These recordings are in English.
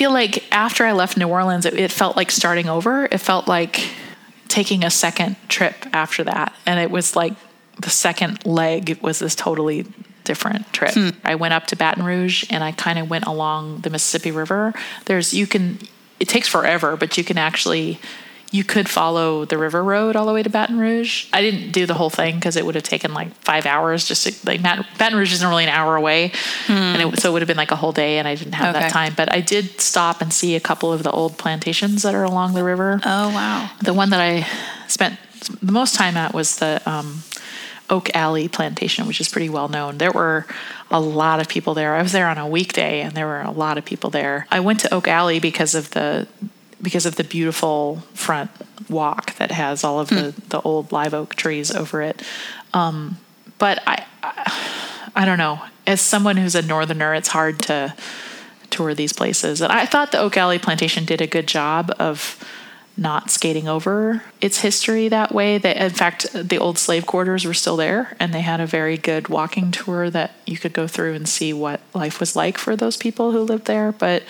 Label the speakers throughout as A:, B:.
A: Feel like after I left New Orleans, it, it felt like starting over. It felt like taking a second trip after that. And it was like the second leg was this totally different trip. Hmm. I went up to Baton Rouge and I kind of went along the Mississippi River. There's, you can, it takes forever, but you can actually, you could follow the river road all the way to Baton Rouge. I didn't do the whole thing because it would have taken like five hours just to, like Baton Rouge is normally an hour away. And it, so it would have been like a whole day and I didn't have
B: Okay.
A: that time. But I did stop and see a couple of the old plantations that are along the river.
B: Oh wow.
A: The one that I spent the most time at was the um, Oak Alley Plantation, which is pretty well known. There were a lot of people there. I was there on a weekday, and there were a lot of people there. I went to Oak Alley because of the because of the beautiful front walk that has all of the the old live oak trees over it. Um, but I, I I don't know. As someone who's a northerner, it's hard to tour these places. And I thought the Oak Alley Plantation did a good job of not skating over its history that way. That in fact, the old slave quarters were still there, and they had a very good walking tour that you could go through and see what life was like for those people who lived there. But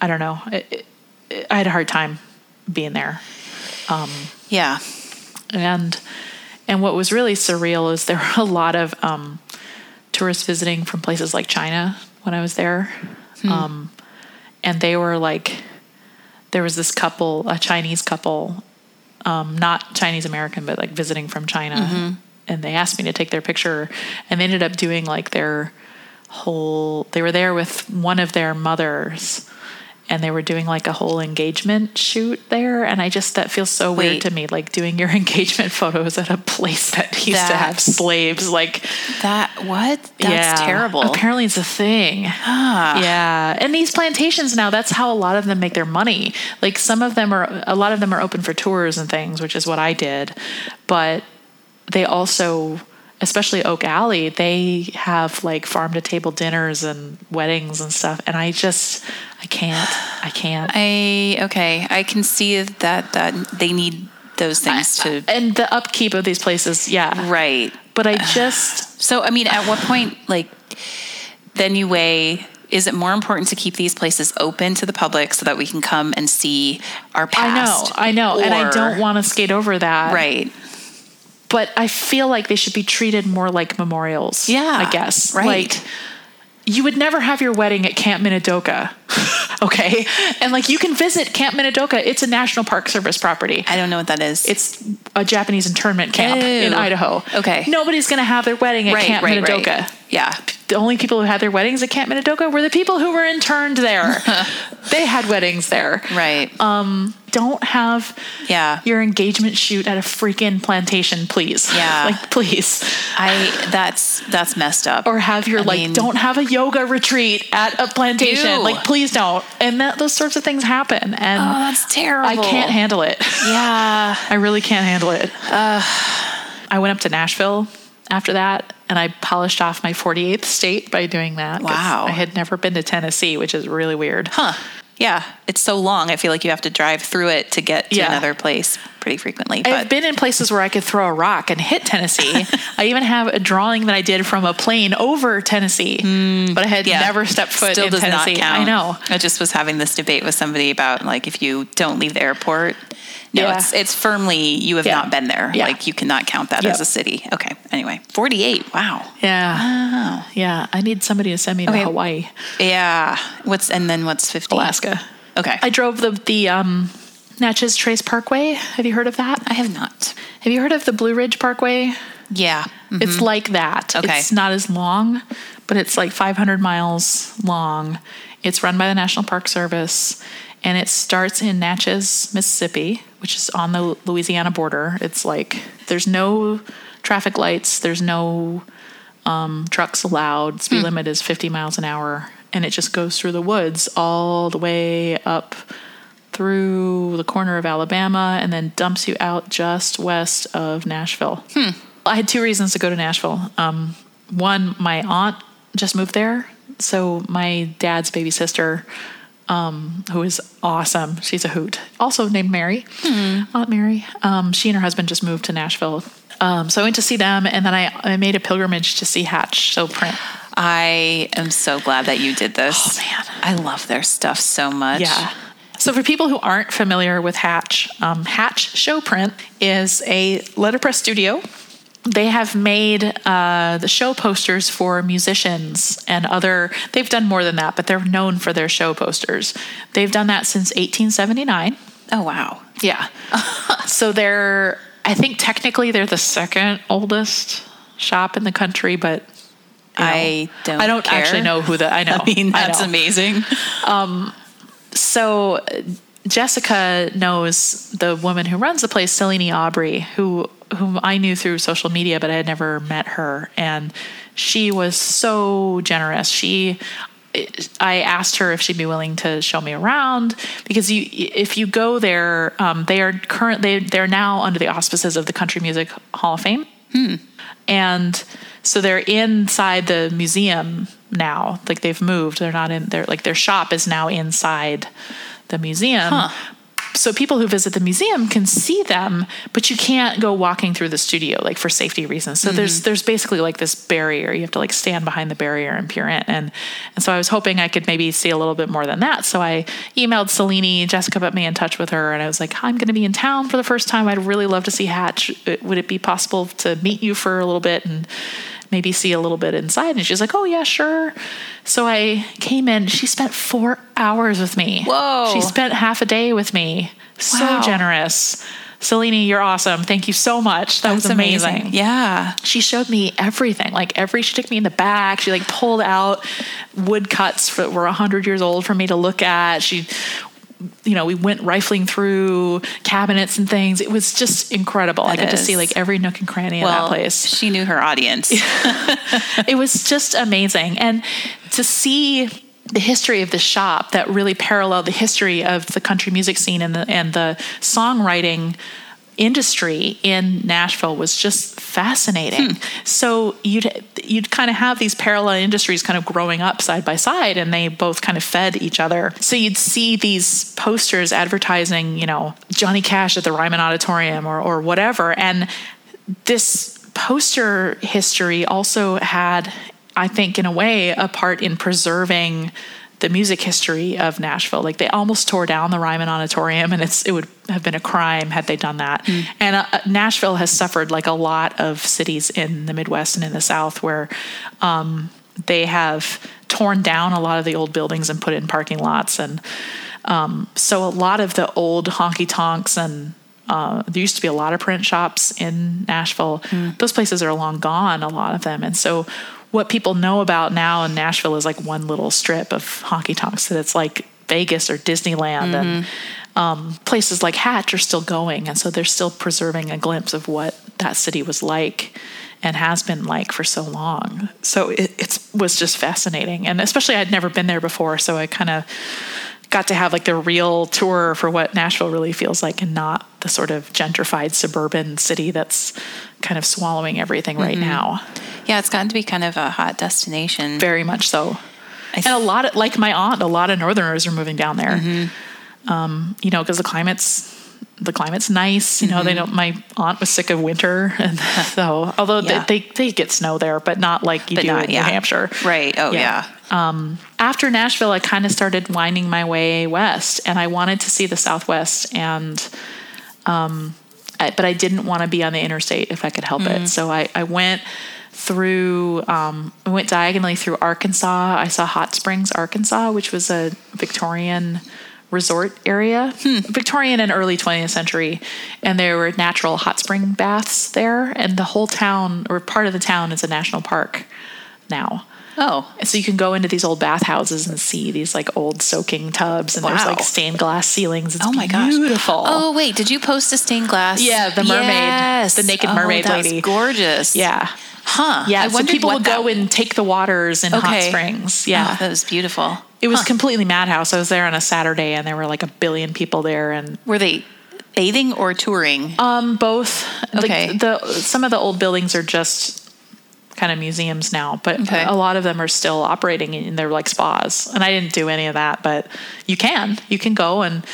A: I don't know. It, it, I had a hard time being there
B: Yeah.
A: and and what was really surreal is there were a lot of um, tourists visiting from places like China when I was there, um, and they were like, there was this couple, a Chinese couple, um, not Chinese American, but like visiting from China, and they asked me to take their picture, and they ended up doing like their whole. They were there with one of their mothers. And they were doing like a whole engagement shoot there, and I just that feels so
B: Wait.
A: weird to me, like doing your engagement photos at a place that used to have slaves. Like,
B: That what? That's
A: yeah.
B: terrible.
A: Apparently, it's a thing. Yeah, and these plantations now, that's how a lot of them make their money. Like some of them are, a lot of them are open for tours and things, which is what I did. But they also, especially Oak Alley, they have like farm to table dinners and weddings and stuff. And I just, I can't, I can't.
B: I okay. I can see that that they need those things to
A: and the upkeep of these places, yeah.
B: right.
A: But I just,
B: So I mean, at what point, like, then you weigh? Is it more important to keep these places open to the public so that we can come and see our past?
A: I know. I know, and I don't want to skate over that.
B: Right.
A: But I feel like they should be treated more like memorials.
B: Yeah,
A: I guess.
B: right.
A: Like you would never have your wedding at Camp Minidoka. okay. And like you can visit Camp Minidoka. It's a National Park Service property.
B: I don't know what that is.
A: It's a Japanese internment camp in Idaho.
B: Okay.
A: Nobody's going to have their wedding at
B: right,
A: Camp
B: right,
A: Minidoka.
B: right. Yeah.
A: The only people who had their weddings at Camp Minidoka were the people who were interned there. they had weddings there.
B: Right.
A: Um, don't have
B: Yeah.
A: your engagement shoot at a freaking plantation, please.
B: Yeah.
A: like please.
B: I that's that's messed up.
A: Or have your
B: I
A: like
B: mean-
A: don't have a yoga retreat at a plantation. Like please don't. And that those sorts of things happen. And
B: oh, that's terrible.
A: I can't handle it.
B: Yeah.
A: I really can't handle it. I went up to Nashville after that and I polished off my 48th state by doing that.
B: Wow.
A: I had never been to Tennessee, which is really weird.
B: Huh. Yeah. It's so long. I feel like you have to drive through it to get to
A: Yeah.
B: another place pretty frequently.
A: I've been in places where I could throw a rock and hit Tennessee. I even have a drawing that I did from a plane over Tennessee, hmm. but I had
B: yeah,
A: never stepped foot
B: still
A: in
B: does
A: Tennessee.
B: not count.
A: I know.
B: I just was having this debate with somebody about like if you don't leave the airport. No,
A: Yeah.
B: it's it's firmly you have
A: Yeah.
B: not been there.
A: Yeah.
B: Like you cannot count that
A: Yep.
B: as a city. Okay. Anyway, forty eight. Wow.
A: Yeah. Yeah. I need somebody to send me
B: Okay.
A: to Hawaii,
B: Yeah. What's and then what's fifty?
A: Alaska.
B: Okay.
A: I drove the the um, Natchez Trace Parkway. Have you heard of that?
B: I have not.
A: Have you heard of the Blue Ridge Parkway?
B: Yeah. Mm.
A: It's like that.
B: Okay.
A: It's not as long, but it's like 500 miles long. It's run by the National Park Service, and it starts in Natchez, Mississippi, which is on the Louisiana border. It's like there's no traffic lights, there's no um, trucks allowed. Speed limit is 50 miles an hour, and it just goes through the woods all the way up through the corner of Alabama and then dumps you out just west of Nashville. I had two reasons to go to Nashville. Um, one, my aunt just moved there. So my dad's baby sister, um, who is awesome, she's a hoot, also named Mary, Aunt Mary. Um, she and her husband just moved to Nashville. Um, so I went to see them, and then I, I made a pilgrimage to see Hatch. Show Print.
B: I am so glad that you did this.
A: Oh, man.
B: I love their stuff so much.
A: Yeah. So, for people who aren't familiar with Hatch, um, Hatch Show Print is a letterpress studio. They have made uh, the show posters for musicians and other. They've done more than that, but they're known for their show posters. They've done that since 1879.
B: Oh wow.
A: Yeah. so they're. I think technically they're the second oldest shop in the country, but you know,
B: I don't
A: I don't
B: care.
A: actually know who the. I know.
B: I mean, that's
A: know.
B: amazing.
A: so uh, Jessica knows the woman who runs the place, Celene Aubry, who whom I knew through social media, but I had never met her, and she was so generous. She. I asked her if she'd be willing to show me around because you, if you go there, um, they are current. They they're now under the auspices of the Country Music Hall of Fame, and so they're inside the museum now. Like they've moved. They're not in. They're like their shop is now inside the museum.
B: Huh.
A: So people who visit the museum can see them, but you can't go walking through the studio like for safety reasons. So there's mm-hmm. there's basically like this barrier. You have to like stand behind the barrier and peer in. And and so I was hoping I could maybe see a little bit more than that. So I emailed Celene. Jessica put me in touch with her, and I was like, I'm going to be in town for the first time. I'd really love to see Hatch. Would it be possible to meet you for a little bit and maybe see a little bit inside. And she's like, oh, yeah, sure. So I came in. She spent four hours with me.
B: Whoa.
A: She spent half a day with me. So
B: Wow.
A: generous. Celene, you're awesome. Thank you so much. That was
B: That's
A: amazing.
B: Yeah.
A: She showed me everything. Like every, she took me in the back. She like pulled out wood cuts that were hundred years old for me to look at. She, you know, we went rifling through cabinets and things. It was just incredible. I
B: That
A: got to see like every nook and cranny of that place
B: she knew her audience.
A: it was just amazing. And to see the history of the shop that really paralleled the history of the country music scene and the and the songwriting industry in Nashville was just fascinating. Hmm. So you'd you'd kind of have these parallel industries kind of growing up side by side and they both kind of fed each other. So you'd see these posters advertising, you know, Johnny Cash at the Ryman Auditorium or or whatever and this poster history also had, I think, in a way, a part in preserving the music history of Nashville. Like they almost tore down the Ryman Auditorium, and it's it would have been a crime had they done that. And uh, Nashville has suffered like a lot of cities in the Midwest and in the South where um, they have torn down a lot of the old buildings and put it in parking lots and um, so a lot of the old honky tonks and uh, there used to be a lot of print shops in Nashville. Those places are long gone, a lot of them. And so what people know about now in Nashville is like one little strip of honky tonks that it's like Vegas or Disneyland and um, places like Hatch are still going. And so they're still preserving a glimpse of what that city was like and has been like for so long. So it it's, was just fascinating. And especially I'd never been there before. So I kind of got to have like the real tour for what Nashville really feels like and not the sort of gentrified suburban city that's kind of swallowing everything right now.
B: yeah, it's gotten to be kind of a hot destination.
A: Very much so.
B: I
A: And a lot of, like my aunt, a lot of Northerners are moving down there. Um, you know, because the climate's the climate's nice. You know, they don't. My aunt was sick of winter, and so although
B: Yeah.
A: they, they they get snow there, but not like you
B: But
A: do
B: not-
A: in
B: yeah.
A: New Hampshire.
B: Right. Oh,
A: Yeah.
B: yeah.
A: after Nashville, I kind of started winding my way west, and I wanted to see the Southwest, and um, I, but I didn't want to be on the interstate if I could help it. So I, I went through, um, I went diagonally through Arkansas. I saw Hot Springs, Arkansas, which was a Victorian resort area, hmm. Victorian and early 20th century, and there were natural hot spring baths there, and the whole town or part of the town is a national park now.
B: Oh,
A: And so you can go into these old bathhouses and see these like old soaking tubs, and there's like stained glass ceilings. It's
B: oh my gosh.
A: beautiful.
B: Oh, wait. Did you post a stained glass?
A: Yeah, the mermaid,
B: Yes.
A: the naked
B: Oh,
A: mermaid
B: that's
A: lady.
B: gorgeous.
A: yeah,
B: Huh.
A: yeah.
B: I
A: so people would go and take the waters in hot springs. Yeah,
B: Oh, that was beautiful.
A: It was completely madhouse. I was there on a Saturday, and there were like a billion people there, and
B: Were they bathing or touring?
A: um, both.
B: Okay.
A: Like the some of the old buildings are just kind of museums now, but
B: Okay.
A: a lot of them are still operating and they're like spas. And I didn't do any of that, but you can. You can go and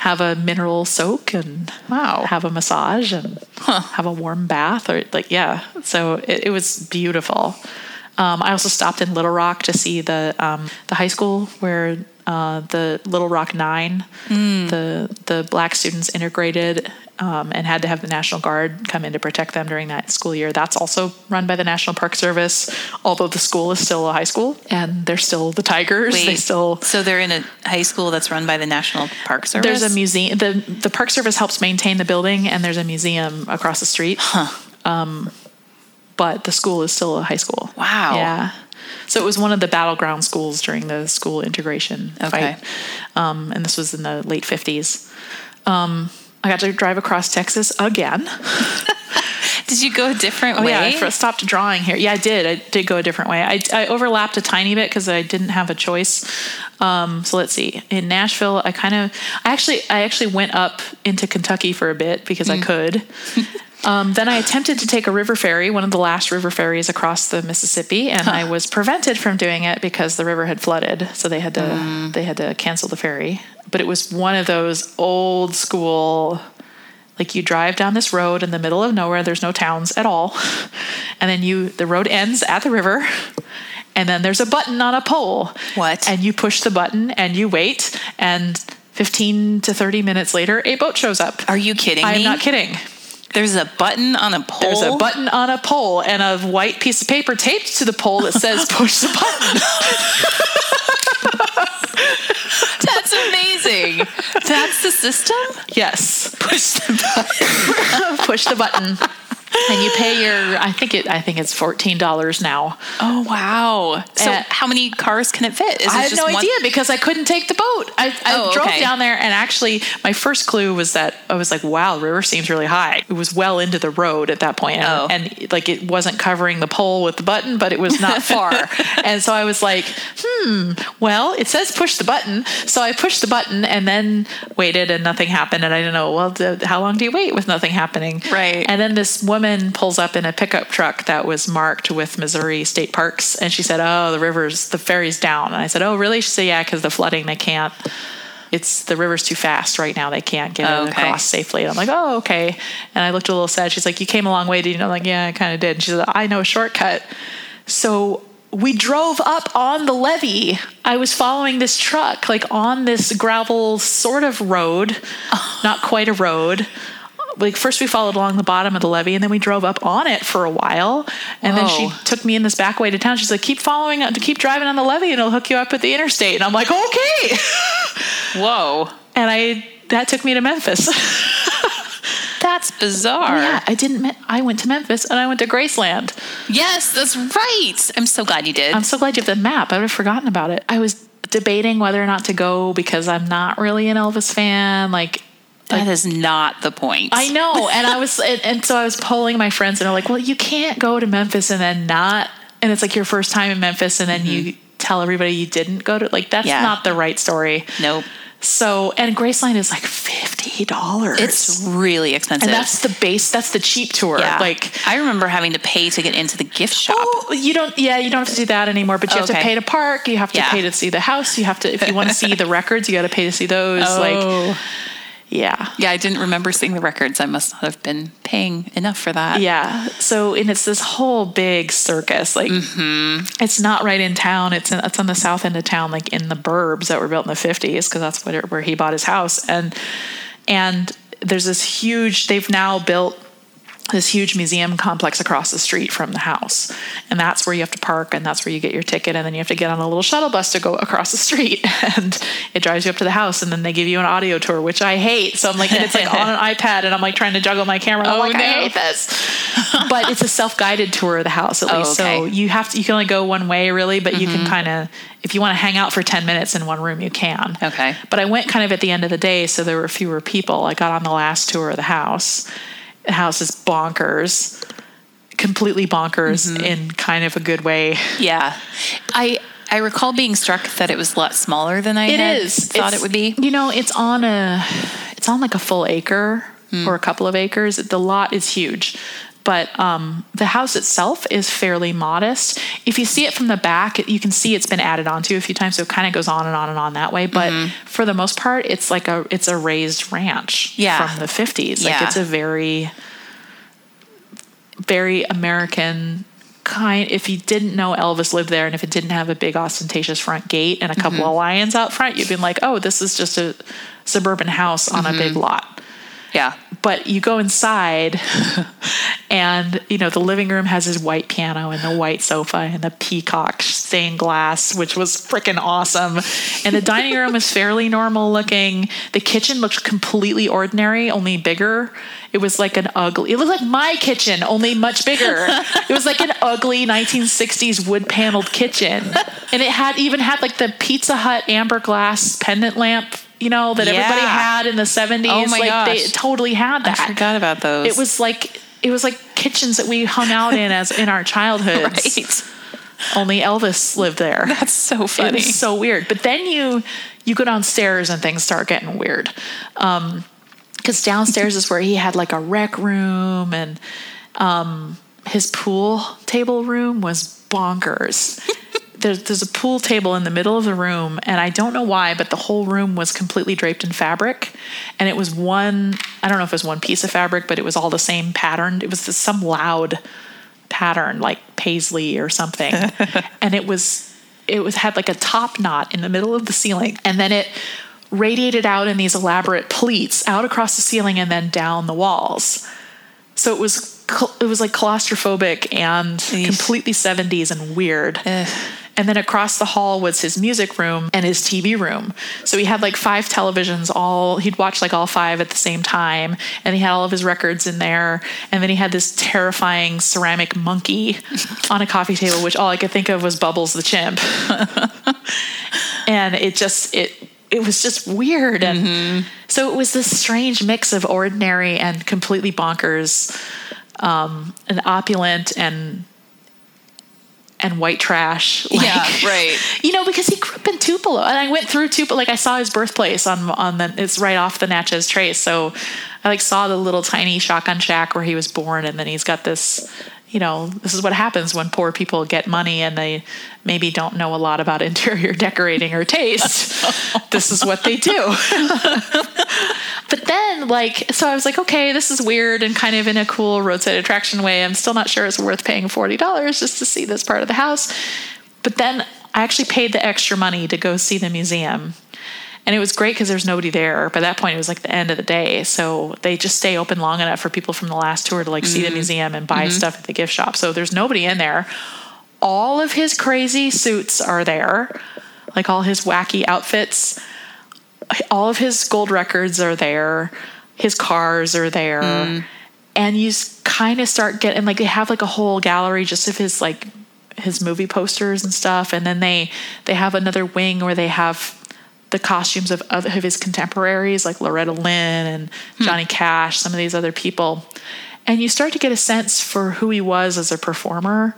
A: have a mineral soak and
B: Hmm. Wow.
A: have a massage and have a warm bath or like yeah. So it, it was beautiful. Um, I also stopped in Little Rock to see the um, the high school where uh, the Little Rock Nine, the the black students integrated um, and had to have the National Guard come in to protect them during that school year. That's also run by the National Park Service, although the school is still a high school and they're still the Tigers. they still
B: so they're in a high school that's run by the National Park Service.
A: there's a museum. the The Park Service helps maintain the building, and there's a museum across the street. Um, but the school is still a high school.
B: Wow.
A: Yeah. So it was one of the battleground schools during the school integration
B: Okay.
A: fight, um, and this was in the late fifties. Um, I got to drive across Texas again.
B: Did you go a different
A: Oh
B: way?
A: yeah, I stopped drawing here. Yeah, I did. I did go a different way. I, I overlapped a tiny bit because I didn't have a choice. Um, so let's see. In Nashville, I kind of, I actually, I actually went up into Kentucky for a bit because I could. Um, then I attempted to take a river ferry, one of the last river ferries across the Mississippi, and I was prevented from doing it because the river had flooded. So they had to they had to cancel the ferry. But it was one of those old school like you drive down this road in the middle of nowhere there's no towns at all and then you the road ends at the river and then there's a button on a pole
B: What?
A: and you push the button and you wait and 15 to 30 minutes later a boat shows up
B: Are you kidding
A: i'm
B: me?
A: not kidding
B: There's a button on a pole.
A: there's a button on a pole and a white piece of paper taped to the pole that says push the button
B: That's amazing. That's the system.
A: yes push the button push the button and you pay your i think it i think it's $14 now
B: Oh wow! So
A: Uh,
B: how many cars can it fit? Is
A: I had
B: just
A: no
B: one-
A: idea because I couldn't take the boat. I, I
B: Oh,
A: drove
B: okay.
A: down there, and actually, my first clue was that I was like, "Wow, river seems really high." It was well into the road at that point, and,
B: Oh.
A: and like it wasn't covering the pole with the button, but it was not far. and so I was like, "Hmm, well, it says push the button." So I pushed the button and then waited, and nothing happened. And I didn't know. Well, how long do you wait with nothing happening?
B: Right.
A: And then this woman pulls up in a pickup truck that was marked with Missouri State Parks, and she said, "Oh, the river's the ferry's down." And I said, "Oh, really?" She said, "Yeah, because the flooding, they can't. It's the river's too fast right now. They can't get
B: Oh,
A: it across safely." And I'm like, "Oh, okay." And I looked a little sad. She's like, "You came a long way, did you?" know?" I'm like, "Yeah, I kind of did." And she said, "I know a shortcut." So we drove up on the levee. I was following this truck, like on this gravel sort of road, oh. not quite a road. Like first we followed along the bottom of the levee, and then we drove up on it for a while. And then she
B: oh.
A: took me in this back way to town. She's like, "Keep following, to keep driving on the levee, and it'll hook you up at the interstate." And I'm like, "Okay."
B: Whoa,
A: and I that took me to Memphis.
B: that's bizarre.
A: Oh, yeah, I didn't. Me- I went to Memphis, and I went to Graceland.
B: Yes, that's right. I'm so glad you did.
A: I'm so glad you have the map. I would have forgotten about it. I was debating whether or not to go because I'm not really an Elvis fan. Like,
B: that is not the point.
A: I know. And I was, and, and so I was polling my friends, and they're like, well, you can't go to Memphis and then not, and it's like your first time in Memphis, and then you mm-hmm. tell everybody you didn't go to, like, that's
B: Yeah.
A: not the right story.
B: Nope.
A: So, and Graceland is like $50.
B: It's really expensive.
A: and that's the base, that's the cheap tour.
B: yeah.
A: Like,
B: I remember having to pay to get into the gift shop.
A: Oh, you don't. Yeah, you don't have to do that anymore. But you have to pay to park. You have to
B: Yeah.
A: pay to see the house. You have to, if you want to see the records, you got to pay to see those. Like, oh. Yeah,
B: yeah, I didn't remember seeing the records. I must not have been paying enough for that.
A: yeah. So, and it's this whole big circus. Like,
B: Mm-hmm.
A: it's not right in town. It's in, it's on the south end of town, like in the burbs that were built in the fifties, because that's where where he bought his house. And and there's this huge. They've now built this huge museum complex across the street from the house. And that's where you have to park and that's where you get your ticket. And then you have to get on a little shuttle bus to go across the street. And it drives you up to the house. And then they give you an audio tour, which I hate. So I'm like, and it's like on an iPad and I'm like trying to juggle my camera.
B: Oh,
A: like, I hate this. but it's a self-guided tour of the house at
B: Oh,
A: least.
B: okay.
A: So you have to, you can only go one way really, but you can mm-hmm. kind of, if you want to hang out for 10 minutes in one room, you can.
B: Okay.
A: But I went kind of at the end of the day, so there were fewer people. I got on the last tour of the house. The house is bonkers, completely bonkers
B: Mm-hmm.
A: in kind of a good way.
B: Yeah. I I recall being struck that it was a lot smaller than I
A: It
B: had
A: is
B: thought
A: It's-
B: it would be.
A: You know, it's on a, it's on like a full acre
B: Hmm.
A: or a couple of acres. The lot is huge. But um, the house itself is fairly modest. If you see it from the back, you can see it's been added onto a few times, so it kind of goes on and on and on that way. But
B: Mm-hmm.
A: for the most part, it's like a it's a raised ranch
B: Yeah.
A: from the fifties. Like
B: Yeah.
A: it's a very very American kind if you didn't know Elvis lived there and if it didn't have a big ostentatious front gate and a couple
B: Mm-hmm.
A: of lions out front, you'd be like, oh, this is just a suburban house on a big lot.
B: Yeah.
A: But you go inside and you know the living room has his white piano and the white sofa and the peacock stained glass which was freaking awesome. And the dining room is fairly normal looking. The kitchen looked completely ordinary only bigger. It was like an ugly it looked like my kitchen only much bigger. It was like an ugly 1960s wood paneled kitchen. And it had even had like the pizza hut amber glass pendant lamp you know that everybody had in the 70s
B: Oh my
A: like they totally had that
B: I forgot about those.
A: it was like it was like kitchens that we hung out in as in our childhoods.
B: right.
A: Only Elvis lived there.
B: That's so
A: It
B: funny.
A: so weird. But then you you go downstairs and things start getting weird. Um because downstairs is where he had like a rec room and um his pool table room was bonkers. there's, there's a pool table in the middle of the room, and I don't know why, but the whole room was completely draped in fabric. And it was one, I don't know if it was one piece of fabric, but it was all the same pattern. It was some loud pattern, like paisley or something. and it was, it was had like a top knot in the middle of the ceiling. And then it radiated out in these elaborate pleats out across the ceiling and then down the walls. So it was it was like claustrophobic and completely 70s and weird. Eh. And then across the hall was his music room and his TV room. So he had like five televisions all he'd watch like all five at the same time and he had all of his records in there and then he had this terrifying ceramic monkey on a coffee table which all I could think of was Bubbles the chimp. and it just it it was just weird and so it was this strange mix of ordinary and completely bonkers um and opulent and and white trash like,
B: Yeah, right.
A: you know because he grew up in tupelo and i went through tupelo like i saw his birthplace on on the it's right off the natchez trace so i like saw the little tiny shotgun shack where he was born and then he's got this you know this is what happens when poor people get money and they maybe don't know a lot about interior decorating or taste. This is what they do. But then like so i was like okay this is weird and kind of in a cool roadside attraction way. I'm still not sure it's worth paying $40 just to see this part of the house. But then i actually paid the extra money to go see the museum and it was great because there's nobody there. By that point it was like the end of the day. So they just stay open long enough for people from the last tour to like see the mm-hmm. museum and buy mm-hmm. stuff at the gift shop. So there's nobody in there. All of his crazy suits are there. Like all his wacky outfits. All of his gold records are there. His cars are there. Mm. And you kind of start getting like they have like a whole gallery just of his like his movie posters and stuff. And then they they have another wing where they have the costumes of, of his contemporaries like loretta lynn and hmm. johnny cash some of these other people. And you start to get a sense for who he was as a performer.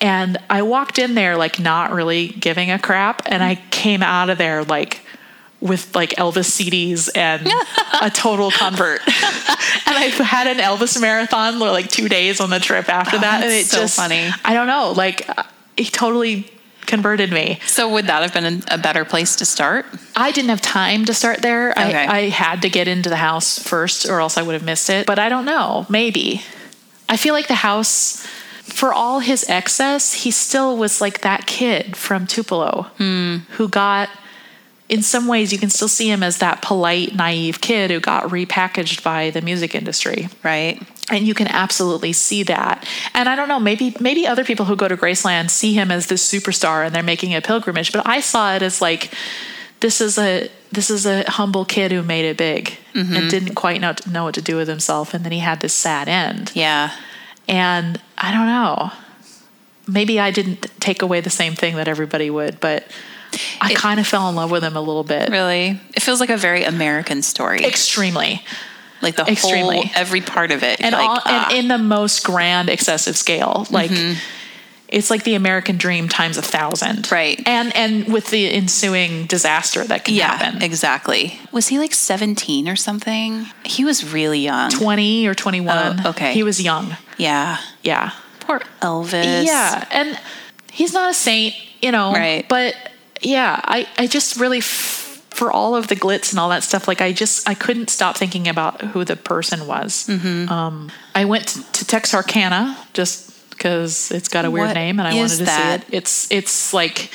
A: And I walked in there like not really giving a crap, and I came out of there like with like Elvis CDs and a total convert. and I had an Elvis marathon for like two days on the trip after oh, that, and it
B: Oh, so
A: just
B: funny.
A: I don't know, like he totally converted me.
B: So would that have been a better place to start?
A: I didn't have time to start there.
B: Okay.
A: I, I had to get into the house first, or else I would have missed it. But I don't know. Maybe. I feel like the house, for all his excess, he still was like that kid from Tupelo hmm. who got. In some ways, you can still see him as that polite, naive kid who got repackaged by the music industry
B: Right.
A: And you can absolutely see that. And i don't know maybe maybe other people who go to graceland see him as this superstar and they're making a pilgrimage but i saw it as like this is a this is a humble kid who made it big and mm-hmm. didn't quite know, know what to do with himself. And then he had this sad end.
B: Yeah.
A: and i don't know. Maybe i didn't take away the same thing that everybody would but i kind of fell in love with him a little bit.
B: Really? It feels like a very American story.
A: extremely
B: like the
A: extremely.
B: whole every part of it.
A: and
B: like,
A: all,
B: ah.
A: and in the most grand excessive scale like it's like the american dream times a thousand
B: Right.
A: and and with the ensuing disaster that can
B: yeah,
A: happen
B: exactly. Was he like 17 or something? He was really young.
A: 20 or 21
B: Oh, okay.
A: he was young
B: yeah.
A: yeah
B: Poor Elvis.
A: yeah and he's not a saint you know
B: Right.
A: but yeah i i just really f- for all of the glitz and all that stuff like i just i couldn't stop thinking about who the person was
B: Mm-hmm.
A: um i went to texarkana just because it's got a weird
B: What
A: name and I wanted to
B: that?
A: see it. It's it's like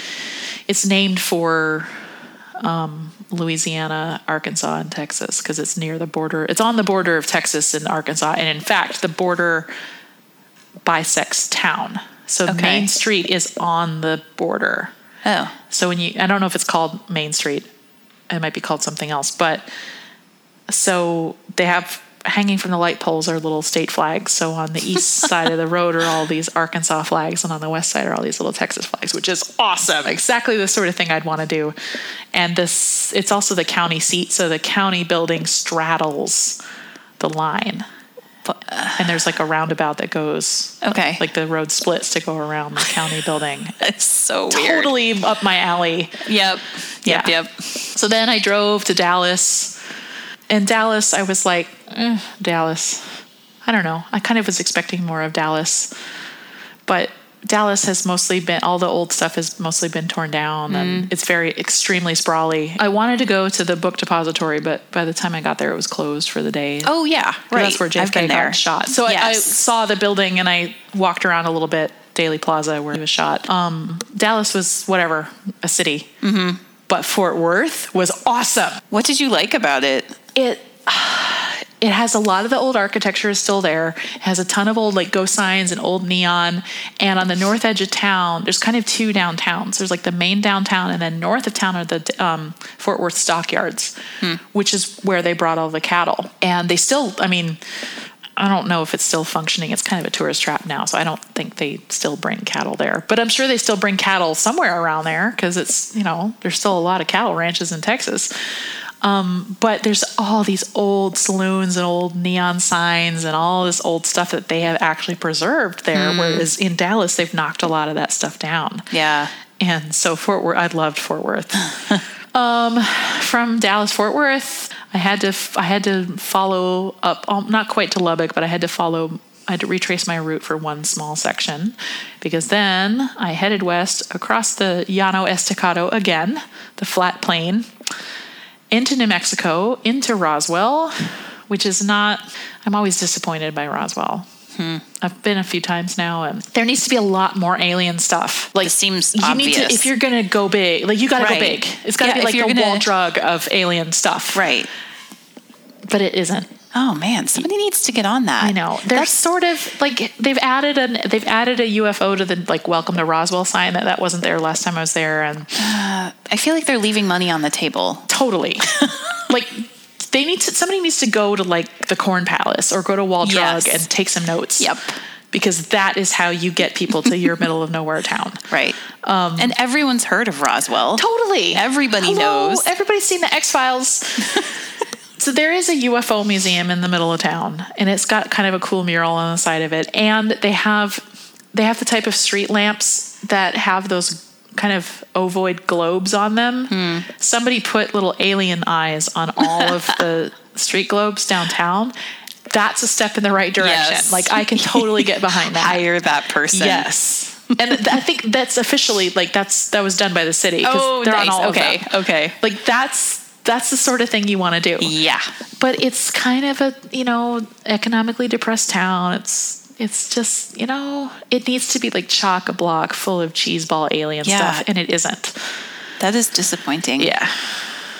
A: it's named for um, Louisiana, Arkansas, and Texas because it's near the border. It's on the border of Texas and Arkansas, and in fact, the border bisects town. So
B: Okay.
A: Main Street is on the border.
B: Oh,
A: So when you, I don't know if it's called Main Street, it might be called something else, but so they have hanging from the light poles are little state flags. So on the east side of the road are all these Arkansas flags, and on the west side are all these little Texas flags, which is awesome. Exactly the sort of thing I'd want to do. And this, it's also the county seat, so the county building straddles the line. And there's like a roundabout that goes
B: Okay.
A: like the road splits to go around the county building.
B: it's so weird.
A: Totally up my alley.
B: Yep. Yep.
A: Yeah.
B: Yep.
A: So then I drove to Dallas. And Dallas, I was like, eh, Dallas. I don't know. I kind of was expecting more of Dallas. But Dallas has mostly been, all the old stuff has mostly been torn down and it's very extremely sprawly. I wanted to go to the book depository, but by the time I got there, it was closed for the day.
B: Oh yeah, Right.
A: That's where JFK got shot. So I, I saw the building and I walked around a little bit, Dealey Plaza, where he was shot. Um, Dallas was whatever, a city. Mm-hmm. But Fort Worth was awesome.
B: What did you like about it?
A: It it has a lot of the old architecture is still there. It has a ton of old like ghost signs and old neon. And on the north edge of town, there's kind of two downtowns. There's like the main downtown, and then north of town are the um, Fort Worth stockyards, which is where they brought all the cattle. And they still, I mean, I don't know if it's still functioning. It's kind of a tourist trap now, so I don't think they still bring cattle there. But I'm sure they still bring cattle somewhere around there because it's, you know, there's still a lot of cattle ranches in Texas. Um, but there's all these old saloons and old neon signs and all this old stuff that they have actually preserved there. Whereas in Dallas, they've knocked a lot of that stuff down.
B: Yeah.
A: And so Fort Worth, I loved Fort Worth. um, from Dallas Fort Worth, I had to I had to follow up, um, not quite to Lubbock, but I had to follow. I had to retrace my route for one small section, because then I headed west across the Llano Estacado again, the flat plain, into New Mexico, into Roswell, which is not. I'm always disappointed by Roswell. Hmm. I've been a few times now, and there needs to be a lot more alien stuff. Like
B: This seems
A: you need to
B: obvious.
A: if you're gonna go big, like you gotta
B: Right.
A: go big. It's gotta
B: Yeah,
A: be like
B: you're gonna-
A: wall drug of alien stuff,
B: Right.
A: But it isn't.
B: Oh man, somebody needs to get on that.
A: I know they're sort of like they've added an they've added a UFO to the like welcome to Roswell sign that that wasn't there last time I was there, and uh,
B: I feel like they're leaving money on the table.
A: totally like. They need to. Somebody needs to go to like the Corn Palace or go to Wall Drug
B: Yes.
A: and take some notes.
B: Yep.
A: Because that is how you get people to your middle of nowhere town.
B: Right. Um, and everyone's heard of Roswell.
A: Totally.
B: Everybody
A: Hello?
B: knows.
A: Everybody's seen the X Files. so there is a UFO museum in the middle of town, and it's got kind of a cool mural on the side of it. And they have they have the type of street lamps that have those kind of ovoid globes on them.
B: Hmm.
A: Somebody put little alien eyes on all of the street globes downtown. That's a step in the right direction.
B: Yes.
A: Like I can totally get behind that.
B: Hire that person.
A: Yes. and th- I think that's officially like that's that was done by the city.
B: Oh,
A: they're
B: nice.
A: on all
B: okay.
A: of them.
B: Okay.
A: Like that's that's the sort of thing you want to do.
B: Yeah.
A: But it's kind of a you know economically depressed town. It's it's just you know it needs to be like chock a block full of cheeseball alien
B: Yeah.
A: stuff, and it isn't.
B: That is disappointing.
A: Yeah.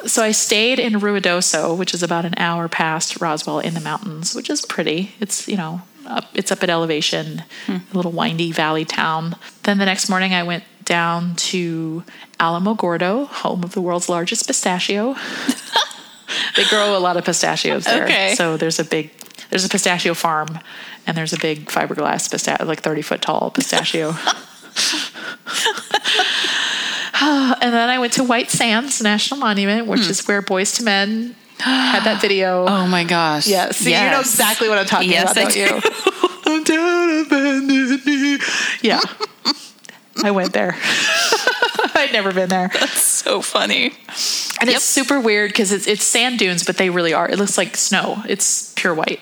A: So I stayed in Ruidoso, which is about an hour past Roswell in the mountains, which is pretty. It's, you know, up, it's up at elevation, hmm. a little windy valley town. Then the next morning I went down to Alamogordo, home of the world's largest pistachio. they grow a lot of pistachios there.
B: Okay.
A: So there's a big there's a pistachio farm and there's a big fiberglass pistachio like 30 foot tall pistachio. and then I went to White Sands National Monument, which hmm. is where Boyz II Men had that video.
B: Oh my gosh.
A: yeah, see, you know exactly what I'm talking
B: Yes,
A: about,
B: I
A: don't
B: do.
A: you? I'm down knee. Yeah, I went there. I'd never been there, That's
B: So funny.
A: and
B: Yep.
A: it's super weird because it's it's sand dunes, but they really are. It looks like snow. It's pure white.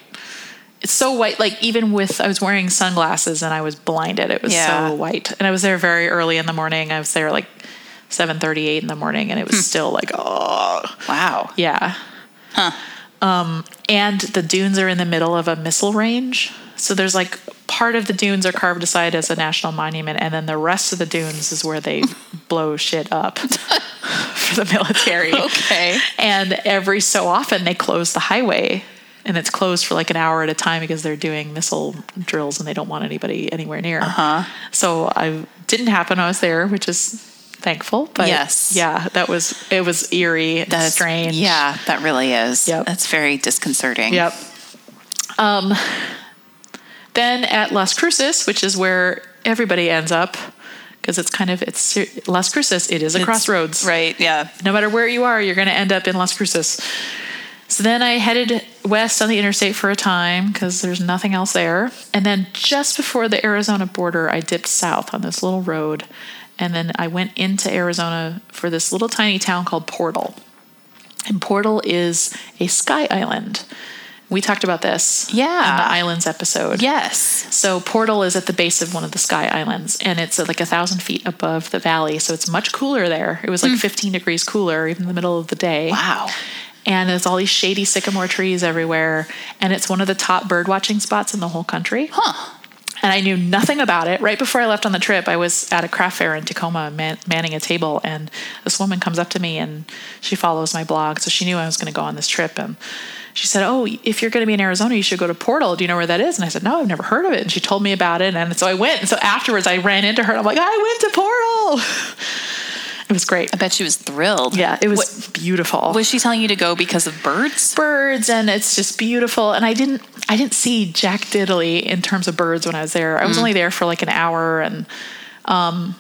A: It's so white, like even with I was wearing sunglasses and I was blinded. It was
B: Yeah.
A: so white, and I was there very early in the morning. I was there like seven thirty eight in the morning, and it was still like oh
B: Wow.
A: yeah. Um, and the dunes are in the middle of a missile range. So there's like part of the dunes are carved aside as a national monument, and then the rest of the dunes is where they blow shit up for the military.
B: Okay.
A: And every so often they close the highway. And it's closed for like an hour at a time because they're doing missile drills and they don't want anybody anywhere near.
B: Uh-huh.
A: So I didn't happen. I was there, which is thankful. But
B: Yes.
A: yeah, that was it was eerie and
B: That's
A: strange.
B: Yeah, that really is.
A: Yep.
B: That's very disconcerting.
A: Yep. Um, then at Las Cruces, which is where everybody ends up, because it's kind of it's Las Cruces. It is a
B: It's-
A: crossroads,
B: Right. Yeah.
A: No matter where you are, you're going to end up in Las Cruces. So then I headed west on the interstate for a time because there's nothing else there. And then just before the Arizona border, I dipped south on this little road. And then I went into Arizona for this little tiny town called Portal. And Portal is a sky island. We talked about this
B: Yeah.
A: in the islands episode.
B: Yes.
A: So Portal is at the base of one of the sky islands, and it's uh, like a thousand feet above the valley. So it's much cooler there. It was like 15 degrees cooler, even in the middle of the day.
B: Wow.
A: And there's all these shady sycamore trees everywhere, and it's one of the top bird watching spots in the whole country.
B: Huh.
A: And I knew nothing about it. Right before I left on the trip, I was at a craft fair in Tacoma man- manning a table, and this woman comes up to me and she follows my blog. So she knew I was going to go on this trip. And she said, Oh, if you're going to be in Arizona, you should go to Portal. Do you know where that is? And I said, No, I've never heard of it. And she told me about it. And so I went. And so afterwards, I ran into her and I'm like, I went to Portal. It was great.
B: I bet she was thrilled.
A: Yeah, it was
B: What-
A: beautiful
B: was she telling you to go because of birds?
A: birds and it's just beautiful and i didn't i didn't see jack diddley in terms of birds when i was there i was only there for like an hour and um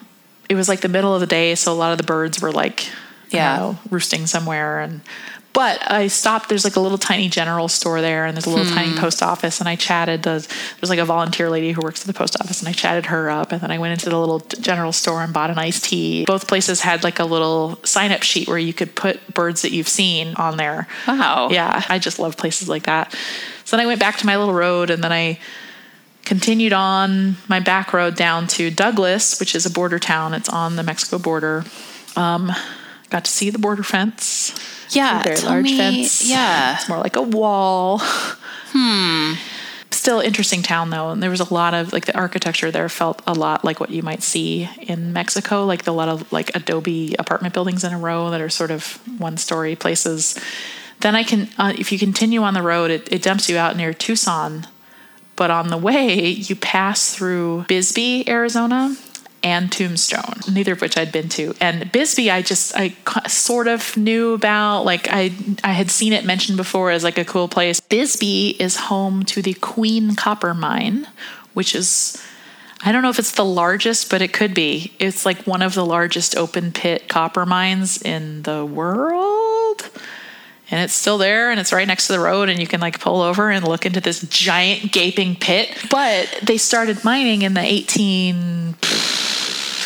A: it was like the middle of the day so a lot of the birds were like
B: Yeah.
A: you know, roosting somewhere and but I stopped. There's like a little tiny general store there, and there's a little tiny post office. And I chatted. The, there's like a volunteer lady who works at the post office, and I chatted her up. And then I went into the little general store and bought an iced tea. Both places had like a little sign up sheet where you could put birds that you've seen on there.
B: Wow.
A: Yeah, I just love places like that. So then I went back to my little road, and then I continued on my back road down to Douglas, which is a border town. It's on the Mexico border. Um, got to see the border fence.
B: Yeah.
A: a very large
B: me-
A: fence.
B: Yeah.
A: it's more like a wall. Hmm. Still interesting town though, and there was a lot of like the architecture there felt a lot like what you might see in Mexico, like a lot of like adobe apartment buildings in a row that are sort of one-story places. Then I can, uh, if you continue on the road, it, it dumps you out near Tucson, but on the way you pass through Bisbee, Arizona, and Tombstone, neither of which I'd been to. And Bisbee, I just I sort of knew about, like I I had seen it mentioned before as like a cool place. Bisbee is home to the Queen Copper Mine, which is I don't know if it's the largest, but it could be. It's like one of the largest open pit copper mines in the world. And it's still there and it's right next to the road and you can like pull over and look into this giant gaping pit. But they started mining in the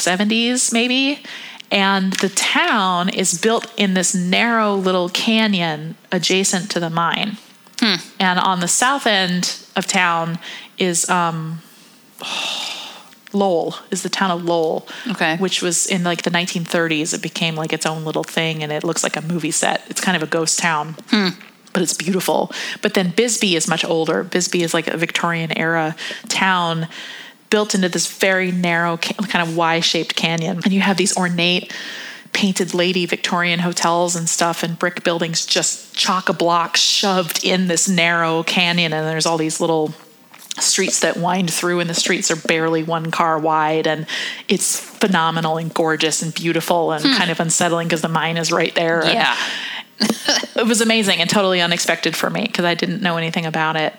A: 1870s maybe. And the town is built in this narrow little canyon adjacent to the mine. And on the south end of town is um, Lowell, is the town of Lowell.
B: Okay.
A: Which was in like the 1930s. It became like its own little thing and it looks like a movie set. It's kind of a ghost town. But it's beautiful. But then Bisbee is much older. Bisbee is like a Victorian era town built into this very narrow, kind of Y shaped canyon. And you have these ornate painted lady Victorian hotels and stuff and brick buildings just chock a block shoved in this narrow canyon. And there's all these little streets that wind through and the streets are barely one car wide and it's phenomenal and gorgeous and beautiful and hmm. kind of unsettling because the mine is right there
B: Yeah.
A: it was amazing and totally unexpected for me because I didn't know anything about it.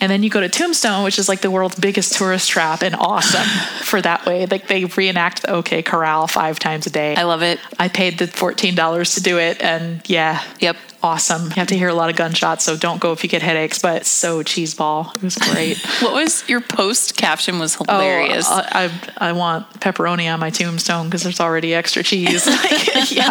A: And then you go to Tombstone, which is like the world's biggest tourist trap and awesome for that way. Like they reenact the OK Corral five times a day.
B: I love it.
A: I paid the $14 to do it and yeah.
B: Yep.
A: Awesome. You have to hear a lot of gunshots, so don't go if you get headaches, but so cheeseball. It was great.
B: What was your post caption was hilarious.
A: Oh, I, I, I want pepperoni on my tombstone because there's already extra cheese. Yeah.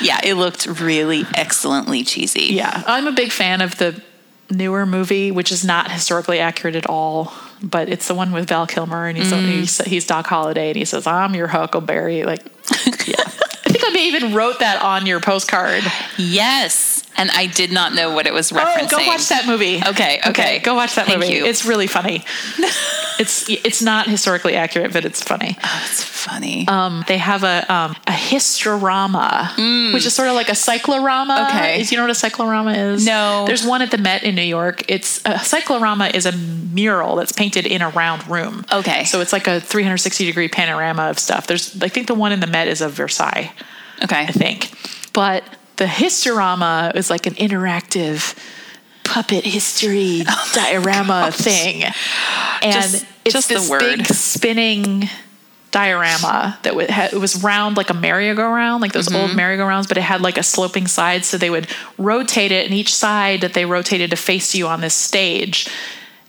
B: Yeah, it looked really excellently cheesy.
A: Yeah, I'm a big fan of the newer movie, which is not historically accurate at all. But it's the one with Val Kilmer, and he's mm-hmm. he's, he's Doc Holliday, and he says, "I'm your Huckleberry." Like, yeah, I think I may even wrote that on your postcard.
B: Yes. And I did not know what it was referencing.
A: Oh, go watch that movie.
B: Okay, okay.
A: Go watch that
B: Thank
A: movie.
B: you.
A: It's really funny. it's it's not historically accurate, but it's funny.
B: Oh, it's funny.
A: Um, they have a um, a historama, which is sort of like a cyclorama.
B: Mm. Okay.
A: Is- you know what a cyclorama is?
B: No.
A: There's one at the Met in New York. It's a cyclorama is a mural that's painted in a round room.
B: Okay.
A: So it's like a 360 degree panorama of stuff. There's I think the one in the Met is of Versailles.
B: okay.
A: I think. But the Historama is like an interactive puppet history diorama thing. And
B: Oh Just-
A: it's
B: just the
A: this
B: word.
A: big spinning diorama that it was round like a merry-go-round, like those
B: Mm-hmm.
A: old merry-go-rounds, but it had like a sloping side, so they would rotate it, and each side that they rotated to face you on this stage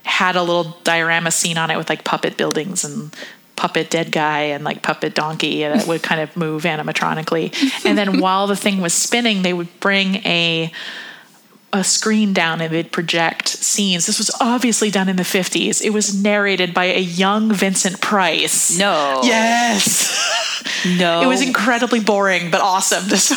A: had a little diorama scene on it with like puppet buildings and puppet dead guy and like puppet donkey that would kind of move animatronically. And then while the thing was spinning they would bring a a screen down and they'd project scenes. This was obviously done in the 50s it was narrated by a young vincent price.
B: No.
A: yes.
B: No.
A: it was incredibly boring but awesome. This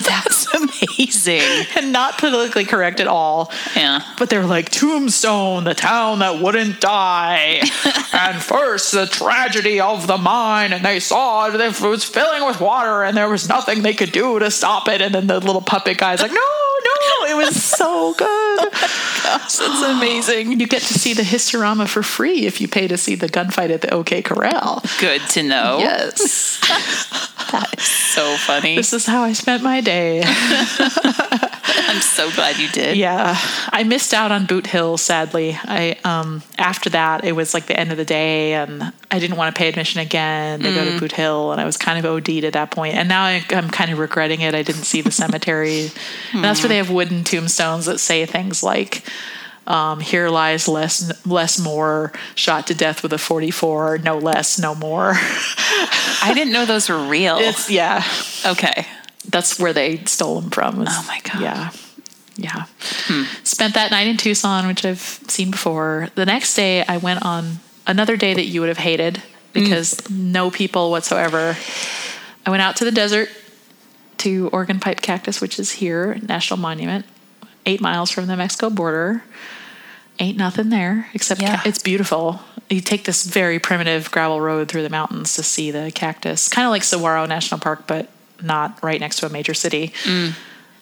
B: That's amazing.
A: and not politically correct at all
B: Yeah.
A: But they were like, Tombstone, the town that wouldn't die. and first, the tragedy of the mine. And they saw it, it was filling with water, and there was nothing they could do to stop it. And then the little puppet guy's like, no, no. It was so good.
B: Oh gosh, that's amazing.
A: You get to see the Historama for free if you pay to see the gunfight at the OK Corral.
B: Good to know.
A: Yes.
B: So funny.
A: this is how I spent my day.
B: I'm so glad you did.
A: Yeah, I missed out on Boot Hill. Sadly, I um after that it was like the end of the day, and I didn't want to pay admission again to go to Boot Hill, and I was kind of OD'd at that point. And now I, I'm kind of regretting it. I didn't see the cemetery, and that's where they have wooden tombstones that say things like. Um, here lies less, less more, shot to death with a 44, no less, no more.
B: I didn't know those were real.
A: it's, yeah,
B: okay.
A: that's where they stole them from. was-
B: Oh my God.
A: Yeah, yeah. Spent that night in Tucson, which I've seen before. The next day, I went on another day that you would have hated because no people whatsoever. I went out to the desert to Organ Pipe Cactus, which is here, National Monument, eight miles from the Mexico border. Ain't nothing there except
B: Yeah.
A: ca- it's beautiful. You take this very primitive gravel road through the mountains to see the cactus, kind of like Saguaro National Park, but not right next to a major city.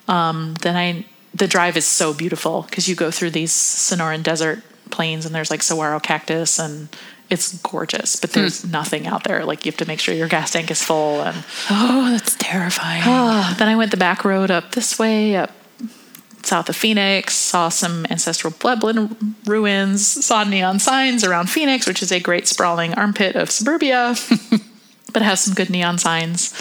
A: Um, then I, the drive is so beautiful because you go through these Sonoran desert plains and there's like saguaro cactus and it's gorgeous, but there's nothing out there. Like you have to make sure your gas tank is full and
B: Oh, that's terrifying.
A: Ah, then I went the back road up this way, up south of Phoenix, saw some ancestral Puebloan ruins, saw neon signs around Phoenix, which is a great sprawling armpit of suburbia, but has some good neon signs.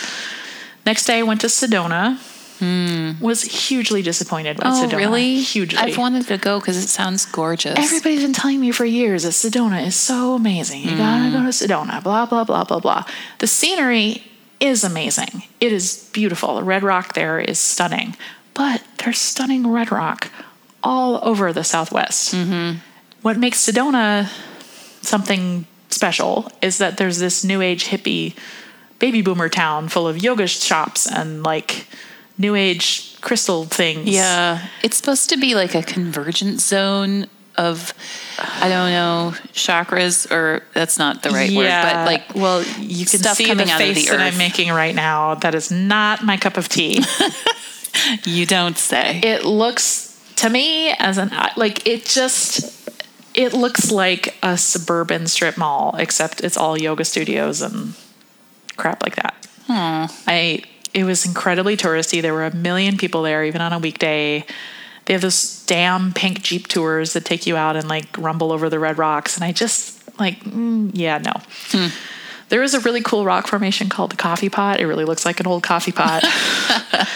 A: Next day, I went to Sedona. Hmm. Was hugely disappointed by
B: oh,
A: Sedona.
B: really?
A: Hugely.
B: I've wanted to go because it sounds gorgeous.
A: Everybody's been telling me for years that Sedona is so amazing. You gotta hmm. go to Sedona, blah, blah, blah, blah, blah. The scenery is amazing. It is beautiful. The red rock there is stunning. But there's stunning red rock all over the Southwest. Mm-hmm. What makes Sedona something special is that there's this new age hippie baby boomer town full of yoga shops and like new age crystal things.
B: Yeah. It's supposed to be like a convergence zone of, I don't know, chakras, or that's not the right word, but like,
A: well, you can see the
B: coming out of
A: face
B: the
A: that. I'm making right now. That is not my cup of tea.
B: you don't say.
A: it looks to me as an like it just it looks like a suburban strip mall, except it's all yoga studios and crap like that. I it was incredibly touristy. There were a million people there, even on a weekday. They have those damn pink jeep tours that take you out and like rumble over the red rocks, and I just like, mm, yeah, no. There is a really cool rock formation called the Coffee Pot. It really looks like an old coffee pot.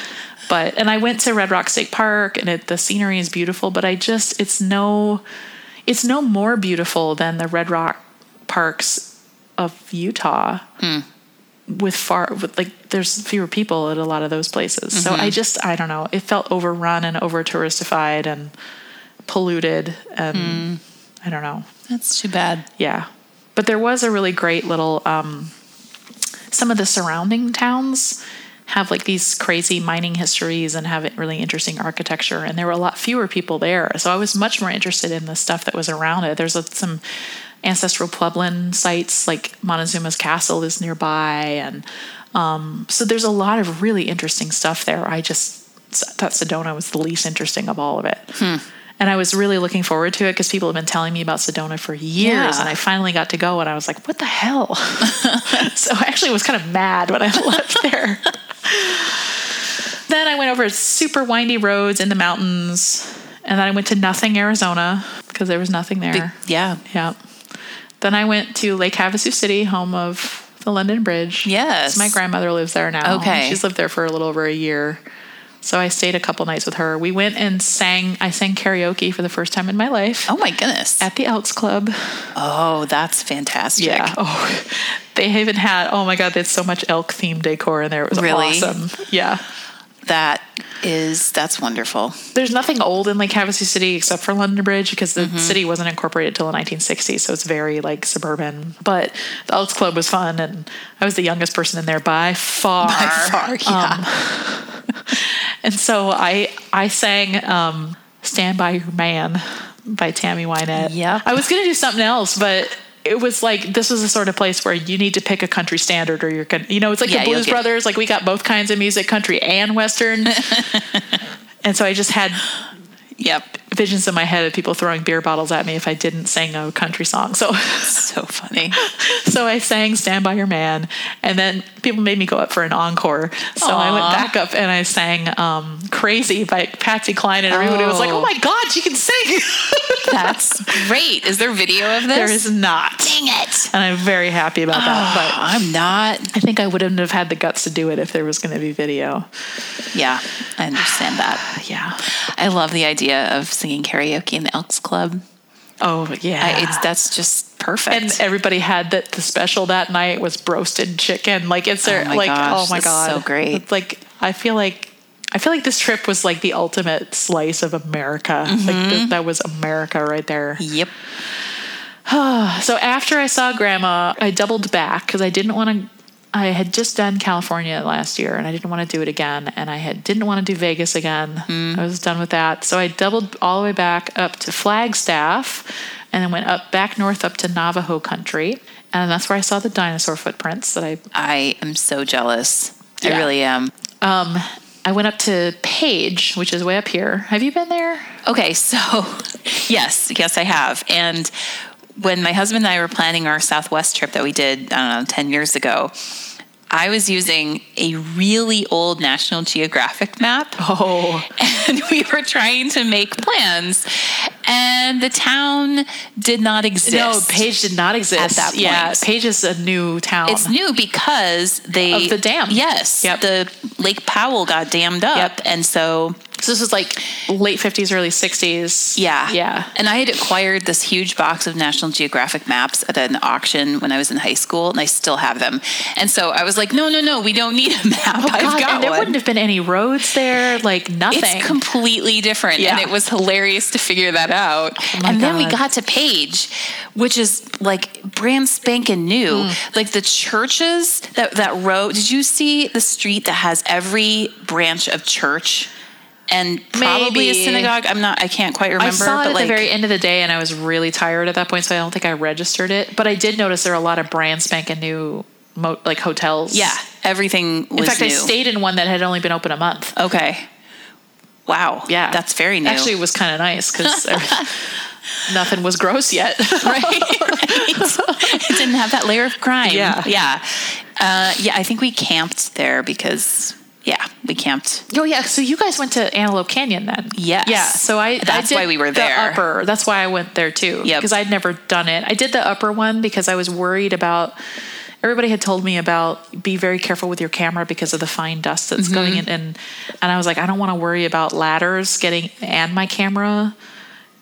A: but and I went to Red Rock State Park, and it, the scenery is beautiful. But I just it's no, it's no more beautiful than the Red Rock parks of Utah. Hmm. With far with like there's fewer people at a lot of those places. So I mm-hmm. just I don't know. It felt overrun and over touristified and polluted and hmm. I don't know
B: That's too bad.
A: yeah but there was a really great little um, some of the surrounding towns have like these crazy mining histories and have really interesting architecture. And there were a lot fewer people there. So I was much more interested in the stuff that was around it. There's a, some ancestral Puebloan sites, like Montezuma's Castle is nearby. And um, so there's a lot of really interesting stuff there. I just thought Sedona was the least interesting of all of it.
B: Hmm.
A: And I was really looking forward to it because people have been telling me about Sedona for years.
B: Yeah.
A: And I finally got to go and I was like, what the hell? so I actually was kind of mad when I left there. then I went over super windy roads in the mountains. And then I went to Nothing, Arizona, because there was nothing there.
B: Yeah.
A: Yeah. Then I went to Lake Havasu City, home of the London Bridge.
B: Yes.
A: My grandmother lives there now.
B: Okay.
A: She's lived there for a little over a year. So I stayed a couple nights with her. We went and sang, I sang karaoke for the first time in my life
B: Oh my goodness.
A: at the Elks Club.
B: Oh, that's fantastic.
A: Yeah. Oh, they even had, oh my God, they had so much elk themed decor in there. It was
B: Really?
A: awesome. Yeah.
B: That is that's wonderful.
A: There's nothing old in Lake Havasu City except for London Bridge because the
B: Mm-hmm.
A: city wasn't incorporated until the 1960s, so it's very like suburban. But the Elks Club was fun, and I was the youngest person in there by far.
B: By far, yeah.
A: And so I I sang um, "Stand by Your Man" by Tammy Wynette.
B: Yep.
A: I was gonna do something else, but. It was like this was the sort of place where you need to pick a country standard, or you're gonna, you know, it's like
B: Yeah,
A: the Blues Brothers. Like we got both kinds of music, country and western. and so I just had
B: Yep.
A: Visions in my head of people throwing beer bottles at me if I didn't sing a country song. So,
B: So funny.
A: so I sang "Stand by Your Man," and then people made me go up for an encore. So I went back up and I sang um, "Crazy" by Patsy Cline, and everybody was like,
B: Oh.
A: "Oh my God, she can sing!"
B: That's great. Is there video of this?
A: there is not,
B: Dang it.
A: and I'm very happy about that.
B: But I'm not.
A: I think I wouldn't have had the guts to do it if there was going to be video.
B: Yeah, I understand that.
A: Yeah.
B: I love the idea of singing karaoke in the Elks Club.
A: Oh yeah.
B: I, it's that's just perfect.
A: and everybody had that the special that night was broasted chicken. Like it's their
B: Oh
A: like
B: gosh,
A: oh my god,
B: so great.
A: It's like I feel like I feel like this trip was like the ultimate slice of America. Like
B: Mm-hmm.
A: th- that was America right there.
B: yep.
A: So after I saw Grandma, I doubled back because I didn't want to. I had just done California last year, and I didn't want to do it again. And I had didn't want to do Vegas again.
B: Mm.
A: I was done with that. So I doubled all the way back up to Flagstaff, and then went up back north up to Navajo country, and that's where I saw the dinosaur footprints that I
B: I am so jealous. I really am.
A: um. I went up to Page, which is way up here. Have you been there?
B: Okay, so yes, yes, I have. And when my husband and I were planning our Southwest trip that we did, I don't know, 10 years ago, I was using a really old National Geographic map.
A: Oh,
B: And we were trying to make plans, and the town did not exist.
A: no, Page did not exist
B: At that point. Yeah.
A: Page is a new town.
B: It's new because they
A: Of the dam.
B: Yes,
A: Yep.
B: the Lake Powell got dammed up,
A: Yep.
B: and so
A: So this was like late 50s, early 60s.
B: Yeah.
A: Yeah.
B: And I had acquired this huge box of National Geographic maps at an auction when I was in high school, and I still have them. And so I was like, no, no, no, we don't need a map.
A: Oh,
B: I've
A: God.
B: got
A: And there
B: one.
A: wouldn't have been any roads there, like nothing.
B: It's completely different.
A: Yeah.
B: And it was hilarious to figure that out.
A: My
B: and then we got to Page, which is like brand spanking new.
A: Mm.
B: Like the churches that, that road. Did you see the street that has every branch of church? And probably a synagogue. I'm not. I can't quite remember.
A: I saw it
B: but
A: at
B: like,
A: the very end of the day, and I was really tired at that point, so I don't think I registered it. But I did notice there are a lot of brand spanking new, mo- like hotels.
B: Yeah, everything was
A: In fact,
B: new.
A: I stayed in one that had only been open a month.
B: Okay. Wow.
A: Yeah,
B: That's very new.
A: Actually, it was kind of nice because nothing was gross yet.
B: right. it didn't have that layer of crime.
A: Yeah.
B: Yeah. Uh, yeah. I think we camped there because, yeah, we camped.
A: Oh yeah, so you guys went to Antelope Canyon then?
B: Yes.
A: Yeah. So I
B: That's
A: I did
B: why we were
A: the
B: there.
A: upper. That's why I went there too.
B: Yeah.
A: Because I'd never done it. I did the upper one because I was worried about. Everybody had told me about be very careful with your camera because of the fine dust that's going
B: Mm-hmm.
A: in, and and I was like, I don't want to worry about ladders getting and my camera.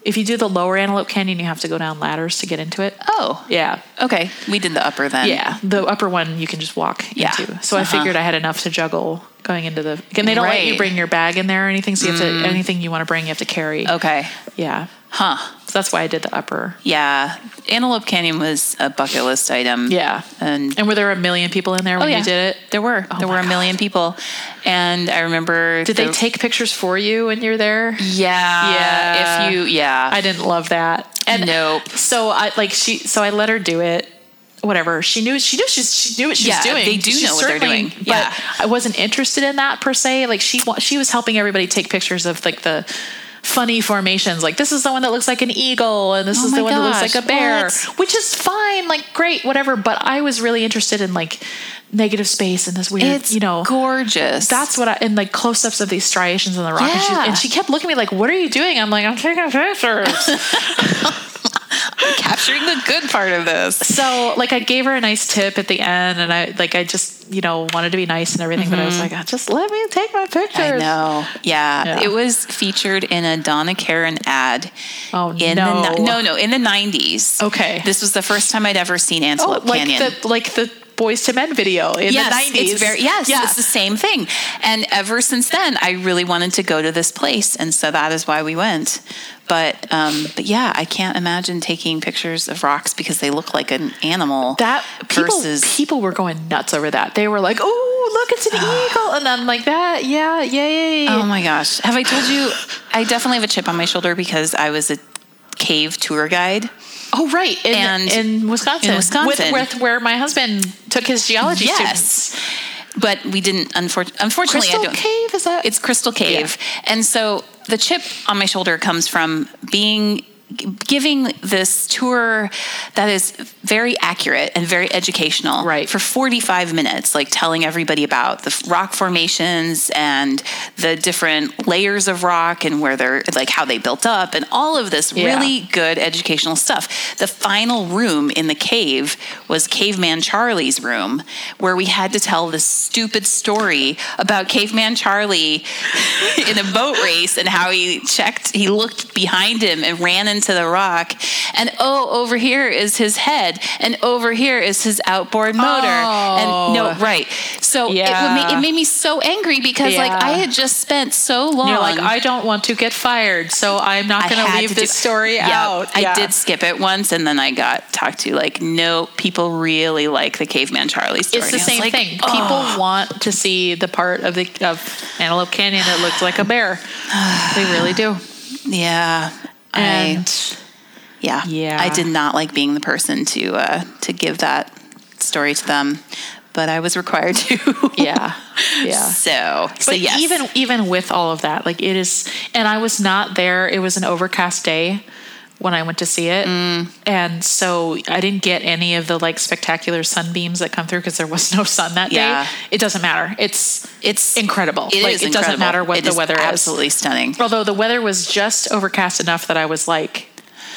A: If you do the lower Antelope Canyon, you have to go down ladders to get into it.
B: Oh.
A: Yeah,
B: Okay. We did the upper then.
A: yeah. The upper one you can just walk
B: Yeah.
A: into. So I
B: Uh-huh.
A: figured I had enough to juggle going into the. And they don't let you
B: Mm.
A: bring your bag in there or anything. So you have to anything you want to bring, you have to carry.
B: Okay.
A: Yeah.
B: Huh.
A: So that's why I did the upper.
B: Yeah. Antelope Canyon was a bucket list item.
A: Yeah.
B: And
A: And were there a million people in there when
B: oh, yeah.
A: you did it?
B: There were.
A: Oh
B: there were a million
A: God.
B: people. And I remember
A: Did they take pictures for you when you're there?
B: Yeah.
A: Yeah.
B: If you yeah.
A: I didn't love that. And
B: Nope.
A: So I like she. So I let her do it. Whatever she knew, she knew she's, she knew what she's
B: Yeah,
A: doing.
B: they do
A: She's
B: know what they're doing. Yeah.
A: but I wasn't interested in that per se. Like she she was helping everybody take pictures of like the funny formations. Like this is the one that looks like an eagle, and this
B: Oh
A: is the one that looks like a bear,
B: what?
A: which is fine. Like great, whatever. But I was really interested in like negative space and this weird,
B: it's
A: you know,
B: gorgeous.
A: that's what I and like close ups of these striations in the rock. And, she, and she kept looking at me like, "What are you doing?" I'm like, "I'm taking pictures."
B: capturing the good part of this.
A: so like I gave her a nice tip at the end, and I like I just you know wanted to be nice and everything, but I was like, "Ah, "Just let me take my pictures."
B: Mm-hmm. I know. Yeah.
A: Yeah.
B: It was featured in a Donna Karan ad.
A: Oh,
B: in
A: no.
B: The, no, no, in the 90s.
A: Okay.
B: This was the first time I'd ever seen Antelope Oh,
A: like
B: Canyon.
A: the like the Boyz II Men video in
B: yes,
A: the 90s.
B: It's very, yes,
A: yeah.
B: it's the same thing. And ever since then, I really wanted to go to this place, and so that is why we went. But, um, but yeah, I can't imagine taking pictures of rocks because they look like an animal.
A: that people
B: versus
A: people were going nuts over that. They were like, "Oh, look, it's an eagle," and I'm like, "That, yeah, yay!"
B: Oh my gosh. Have I told you? I definitely have a chip on my shoulder because I was a cave tour guide.
A: Oh, right, in,
B: And-
A: in Wisconsin,
B: in Wisconsin.
A: with, with where my husband took his geology
B: Yes.
A: students.
B: But we didn't, unfor- unfortunately,
A: Crystal
B: I don't.
A: Cave is that?
B: It's Crystal Cave. And so the chip on my shoulder comes from being giving this tour that is very accurate and very educational
A: Right.
B: for 45 minutes like telling everybody about the rock formations and the different layers of rock and where they're like how they built up and all of this
A: Yeah.
B: really good educational stuff the final room in the cave was caveman charlie's room where we had to tell this stupid story about caveman charlie in a boat race and how he checked he looked behind him and ran into the rock and oh over here is his head and over here is his outboard motor and oh. no
A: Oh.
B: right so it,
A: Yeah.
B: would ma- it made me so angry because like i had just spent so long
A: You're like, I don't want to get fired, so I'm not going to leave this
B: do-
A: story
B: Yeah,
A: out.
B: I did skip it once, and then I got talked to like, no, people really like the caveman Charlie story.
A: It's the
B: And I was
A: same
B: like,
A: thing.
B: "Oh."
A: People want to see the part of the of Antelope Canyon that looks like a bear. they really do.
B: yeah,
A: And
B: I, yeah,
A: Yeah.
B: I did not like being the person to uh, to give that story to them, but I was required to.
A: yeah, yeah.
B: So, so
A: But
B: yes,
A: even even with all of that, like it is, and I was not there. It was an overcast day when I went to see it,
B: Mm.
A: and so I didn't get any of the like spectacular sunbeams that come through because there was no sun that
B: Yeah.
A: day. It doesn't matter. It's
B: it's
A: incredible.
B: It
A: like
B: is
A: it doesn't matter what
B: It
A: the
B: is
A: weather is.
B: Absolutely stunning.
A: Although the weather was just overcast enough that I was like,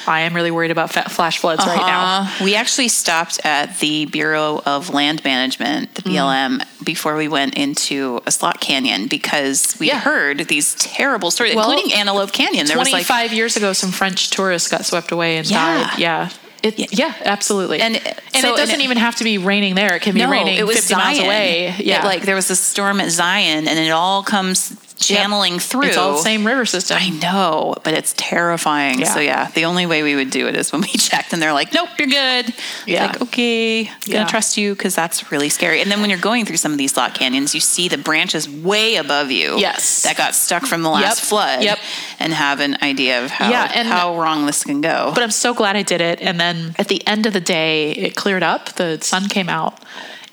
A: I am really worried about flash floods right now.
B: Uh, we actually stopped at the Bureau of Land Management,
A: Mm.
B: the BLM, before we went into a slot canyon because we
A: Yeah.
B: heard these terrible stories,
A: Well,
B: including Antelope Canyon. There was like
A: 25 years ago, some French tourists got swept away and
B: Yeah.
A: died. Yeah. It, yeah, absolutely.
B: And-
A: And,
B: so-
A: it doesn't
B: it-
A: even have to be raining there. It can be
B: no,
A: raining
B: it was
A: 50
B: Zion.
A: miles away.
B: It,
A: Yeah.
B: like there was a storm at Zion, and it all comes channeling through.
A: It's all the same river system.
B: I know, but it's terrifying.
A: Yeah.
B: So yeah, the only way we would do it is when we checked, and they're like, "Nope, you're good."
A: Yeah.
B: like okay, gonna
A: Yeah.
B: trust you because that's really scary. And then when you're going through some of these slot canyons, you see the branches way above you.
A: Yes.
B: that got stuck from the last
A: Yep.
B: flood.
A: Yep.
B: and have an idea of how
A: Yeah, and-
B: how wrong this can go.
A: But I'm so glad I did it. And then at the end of the day, it cleared up. The sun came out.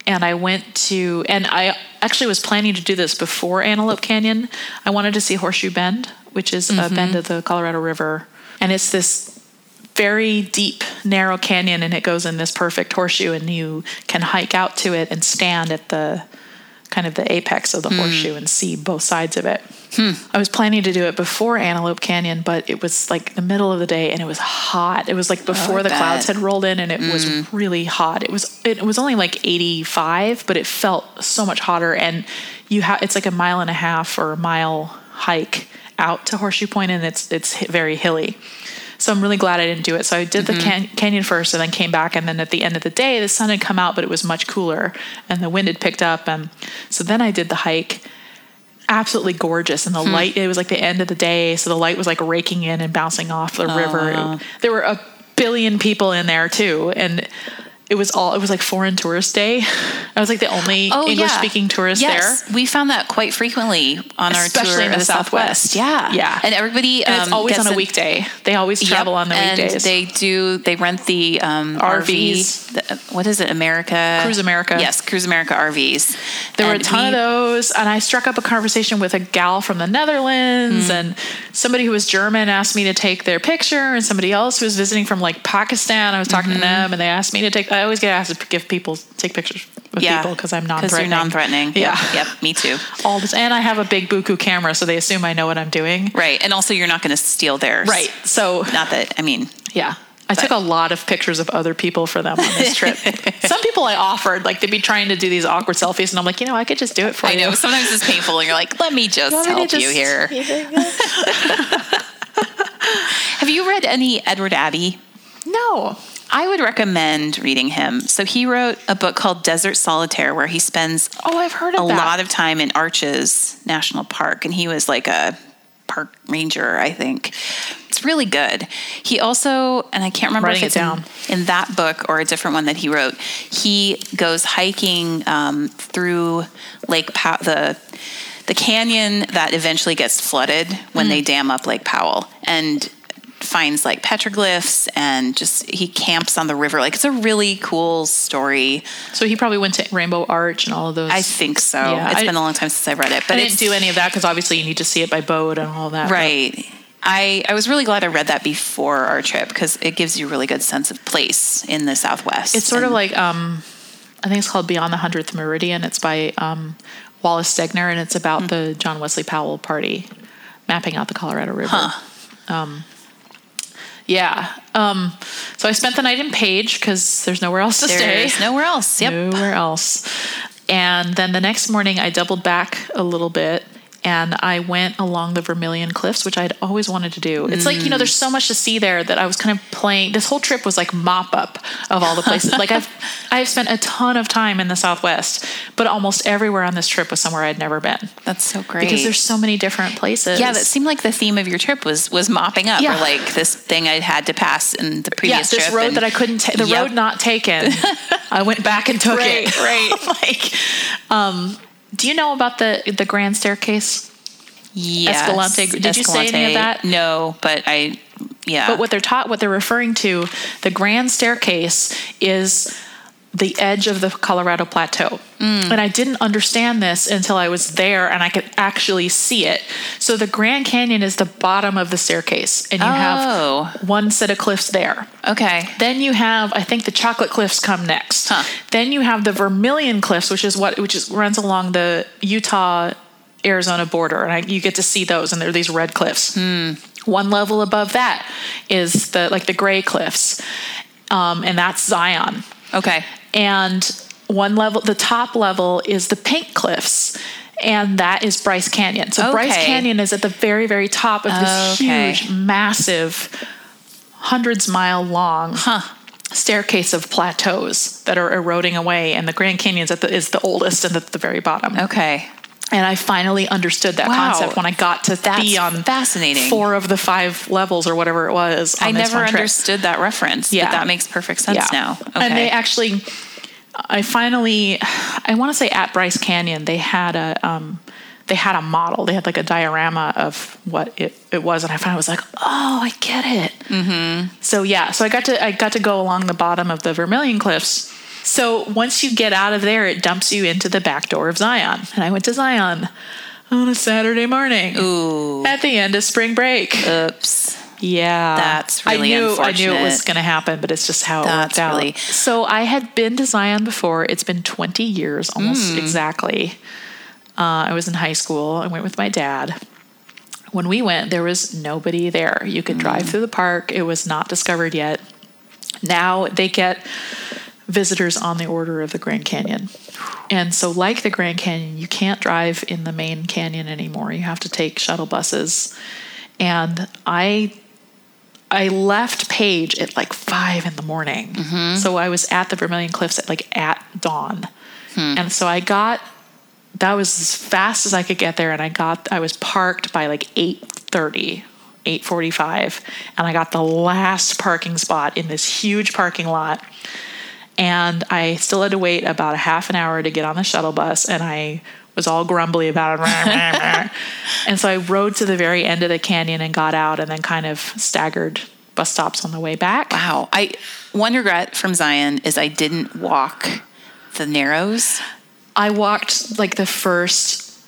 A: And I went to, and I actually was planning to do this before Antelope Canyon. I wanted to see Horseshoe Bend, which is a mm-hmm. bend of the Colorado River. And it's this very deep, narrow canyon, and it goes in this perfect horseshoe, and you can hike out to it and stand at the kind of the apex of the hmm. horseshoe and see both sides of it. Hmm. I was planning to do it before Antelope Canyon, but it was like the middle of the day and it was hot. It was like oh, before the
B: bet.
A: clouds had rolled in and it was hmm. really hot. It was it was only like 85, but it felt so much hotter and you have it's like a mile and a half or a mile hike out to Horseshoe Point and it's it's very hilly. So I'm really glad I didn't do it. So I did the mm-hmm. can- canyon first and then came back. And then at the end of the day, the sun had come out, but it was much cooler and the wind had picked up. And so then I did the hike. Absolutely gorgeous. And the hmm. light it was like the end of the day so the light was like raking in and bouncing off the river.
B: Wow.
A: there were a billion people in there too and it was all it was like foreign tourist day i was like the only english speaking tourist
B: Oh, yes.
A: there
B: We found that quite frequently on our
A: Especially
B: tour
A: in
B: of
A: the Southwest.
B: Yeah,
A: Yeah.
B: and everybody.
A: and it's
B: um,
A: always on a weekday they always travel
B: Yep,
A: on the
B: and
A: weekdays
B: they do. They rent the um,
A: RVs.
B: RV. The, what is it? America
A: Cruise America.
B: Yes, Cruise America RVs.
A: There were a ton
B: we-
A: of those, and I struck up a conversation with a gal from the Netherlands,
B: Hmm.
A: and somebody who was German asked me to take their picture, and somebody else who was visiting from like Pakistan. I was talking
B: Mm-hmm.
A: to them, and they asked me to take. I always get asked to give people take pictures with
B: Yeah,
A: people because I'm
B: Because
A: non-threatening.
B: you're non-threatening.
A: Yeah.
B: Yep, yep. Me too.
A: All this, and I have a big buku camera, so they assume I know what I'm doing.
B: Right, and also you're not going to steal theirs.
A: Right. So
B: Not that. I mean,
A: yeah. I took a lot of pictures of other people for them on this trip. Some people I offered, like they'd be trying to do these awkward selfies, and I'm like, you know, I could just do it for
B: I
A: you.
B: I know sometimes it's painful, and you're like, let me just
A: to
B: help you here. Have you read any Edward Abbey?
A: No.
B: I would recommend reading him. So he wrote a book called Desert Solitaire, where he spends
A: Oh, I've heard of
B: a
A: that.
B: lot of time in Arches National Park, and he was like a park ranger, I think. It's really good. He also, and I can't remember
A: Writing
B: if
A: it down.
B: In, in that book or a different one that he wrote. He goes hiking um, through Lake Pow- the the canyon that eventually gets flooded when
A: Hmm.
B: they dam up Lake Powell, and finds like petroglyphs and just he camps on the river. Like it's a really cool story.
A: So he probably went to Rainbow Arch and all of those.
B: I think so.
A: Yeah,
B: It's
A: I-
B: been a long time since I read it,
A: I
B: but
A: didn't
B: it's
A: do any of that because obviously you need to see it by boat and all that.
B: right. I, I was really glad I read that before our trip because it gives you a really good sense of place in the Southwest.
A: It's sort of like um, I think it's called Beyond the Hundredth Meridian. It's by um, Wallace Stegner, and it's about the John Wesley Powell party, mapping out the Colorado River. Um, yeah. Um, so I spent the night in Page because there's nowhere else to
B: there's
A: stay.
B: nowhere else. Yep.
A: Nowhere else. And then the next morning, I doubled back a little bit and I went along the Vermilion Cliffs, which I'd always wanted to do. It's like, you know, there's so much to see there that I was kind of playing. This whole trip was like mop up of all the places. like I've I've spent a ton of time in the Southwest, but almost everywhere on this trip was somewhere I'd never been
B: That's so great.
A: because there's so many different places.
B: yeah, that seemed like the theme of your trip was was mopping up
A: Yeah.
B: or like this thing I'd had to pass in the previous yeah,
A: this
B: trip.
A: road
B: and-
A: that I couldn't take, the
B: Yep.
A: road not taken. I went back and took
B: Right,
A: it.
B: right.
A: like, um, do you know about the the grand staircase?
B: Yes.
A: Escalante. Did you say any of that?
B: No, but I yeah.
A: But what they're taught, what they're referring to, the grand staircase is the edge of the Colorado Plateau.
B: Mm.
A: And I didn't understand this until I was there and I could actually see it. So the Grand Canyon is the bottom of the staircase, and you
B: Oh.
A: have one set of cliffs there.
B: okay.
A: Then you have, I think, the Chocolate Cliffs come next.
B: Huh.
A: Then you have the Vermilion Cliffs, which is what which is runs along the Utah Arizona border, and I, you get to see those, and they're these red cliffs. One level above that is the like the gray cliffs, um, and that's Zion.
B: Okay.
A: And one level, the top level is the Pink Cliffs. And that is Bryce Canyon. So Bryce Canyon is at the very, very top of this
B: Okay.
A: huge, massive, hundreds mile long staircase of plateaus that are eroding away. And the Grand Canyon's at the, is the oldest and at the very bottom.
B: Okay.
A: And I finally understood that
B: Wow.
A: concept when I got to
B: That's
A: be on
B: fascinating.
A: four of the five levels or whatever it was.
B: I never understood that reference.
A: Yeah.
B: But that makes perfect sense now. Okay.
A: And they actually, I finally, I want to say at Bryce Canyon, they had a, um, they had a model. They had like a diorama of what it, it was, and I finally was like, oh, I get it. Mm-hmm. So yeah, so I got to I got to go along the bottom of the Vermilion Cliffs. So once you get out of there, it dumps you into the back door of Zion, and I went to Zion on a Saturday morning
B: Ooh.
A: at the end of spring break.
B: Oops.
A: Yeah,
B: That's really
A: I knew I knew it was going to happen, but it's just how it
B: That's
A: worked out.
B: really-
A: So I had been to Zion before. It's been 20 years, almost
B: Hmm.
A: exactly. Uh, I was in high school. I went with my dad. When we went, there was nobody there. You could
B: Hmm.
A: drive through the park. It was not discovered yet. Now they get visitors on the order of the Grand Canyon. And so, like the Grand Canyon, you can't drive in the main canyon anymore. You have to take shuttle buses. And I I left Page at like five in the morning. Mm-hmm. So I was at the Vermilion Cliffs at like at dawn. Hmm. And so I got that was as fast as I could get there, and I got I was parked by like eight thirty. 8:45 and I got the last parking spot in this huge parking lot and I still had to wait about a half an hour to get on the shuttle bus and I was all grumbly about it. and so I rode to the very end of the canyon and got out and then kind of staggered bus stops on the way back.
B: Wow. I one regret from Zion is I didn't walk the narrows.
A: I walked like the first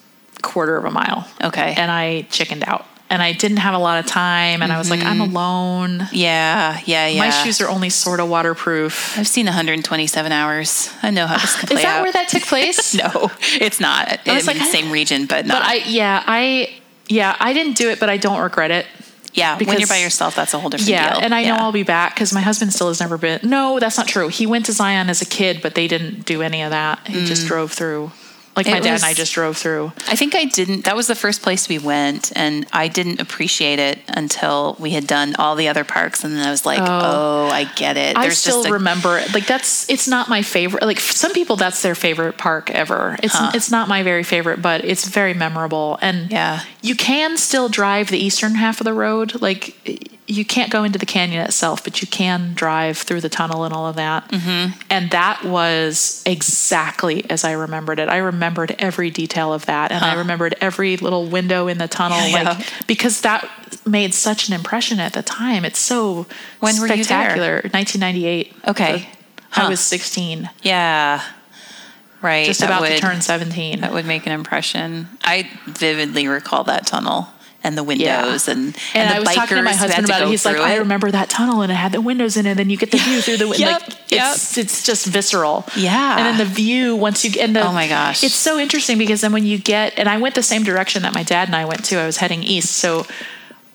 A: quarter of a mile.
B: Okay.
A: And I chickened out. And I didn't have a lot of time and I was like, I'm mm-hmm. alone.
B: Yeah, yeah, yeah.
A: My shoes are only sort of waterproof.
B: I've seen 127 hours. I know how this can play
A: Is that
B: out.
A: where that took place?
B: no, it's not.
A: I
B: I
A: was
B: mean,
A: like, I-
B: same region, but not.
A: But I yeah, I yeah, I didn't do it, but I don't regret it.
B: yeah, when you're by yourself, that's a whole different deal.
A: Yeah,
B: deal.
A: and I know I'll be back because my husband still has never been. No, that's not true. He went to Zion as a kid, but they didn't do any of that. He just mm. drove through. Like my.
B: It
A: dad
B: was-
A: and I just drove through.
B: I think I didn't. That was the first place we went, and I didn't appreciate it until we had done all the other parks, and then I was like, "Oh, oh I get it."
A: I still
B: a,
A: remember it. Like that's it's not my favorite. Like some people, that's their favorite park ever. It's it's not my very favorite, but it's very memorable. And
B: Yeah.
A: you can still drive the eastern half of the road. Like you can't go into the canyon itself, but you can drive through the tunnel and all of that. Mm-hmm. And that was exactly as I remembered it. I remembered every detail of that, and I remembered every little window in the tunnel,
B: Yeah,
A: like
B: yeah.
A: because that made such an impression at the time. It's so
B: When were you there?
A: spectacular. 1998.
B: Okay.
A: I
B: Huh.
A: was 16,
B: yeah, right.
A: just about to
B: would-
A: turn 17.
B: That would make an impression. I vividly recall that tunnel and the windows and
A: And,
B: and the
A: I was talking to my
B: bikers who had
A: husband
B: to
A: about it. He's like,
B: through
A: I remember that tunnel, and it had the windows in it. And then you get the view through the window.
B: Yep,
A: like it's it's just visceral.
B: Yeah.
A: And then the view once you get and the
B: Oh my gosh.
A: it's so interesting because then when you get and I went the same direction that my dad and I went to. I was heading east, so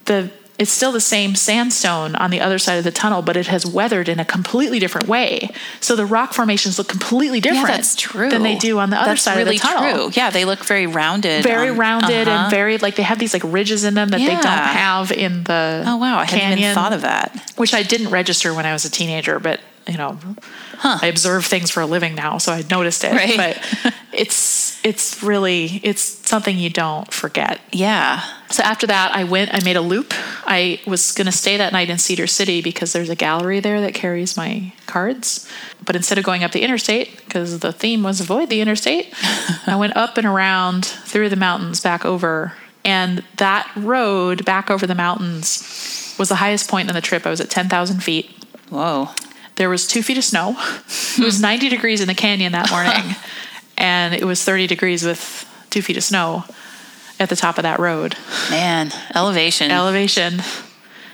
A: the it's still the same sandstone on the other side of the tunnel, but it has weathered in a completely different way. So the rock formations look completely different Yeah,
B: that's true.
A: than they do on the other
B: That's
A: side
B: really
A: of the tunnel
B: True. Yeah, they look very rounded.
A: very
B: on-
A: rounded
B: uh-huh.
A: and very like they have these like ridges in them that they don't have in the
B: Oh wow, I hadn't even thought of that.
A: which I didn't register when I was a teenager, but you know, I observe things for a living now, so I noticed it.
B: Right.
A: But it's it's really it's something you don't forget.
B: Yeah.
A: So after that, I went. I made a loop. I was going to stay that night in Cedar City because there's a gallery there that carries my cards. But instead of going up the interstate, because the theme was avoid the interstate, I went up and around through the mountains back over. And that road back over the mountains was the highest point in the trip. I was at 10,000 feet.
B: Whoa.
A: There was two feet of snow. It was 90 degrees in the canyon that morning, and it was 30 degrees with two feet of snow at the top of that road
B: Man, elevation.
A: elevation.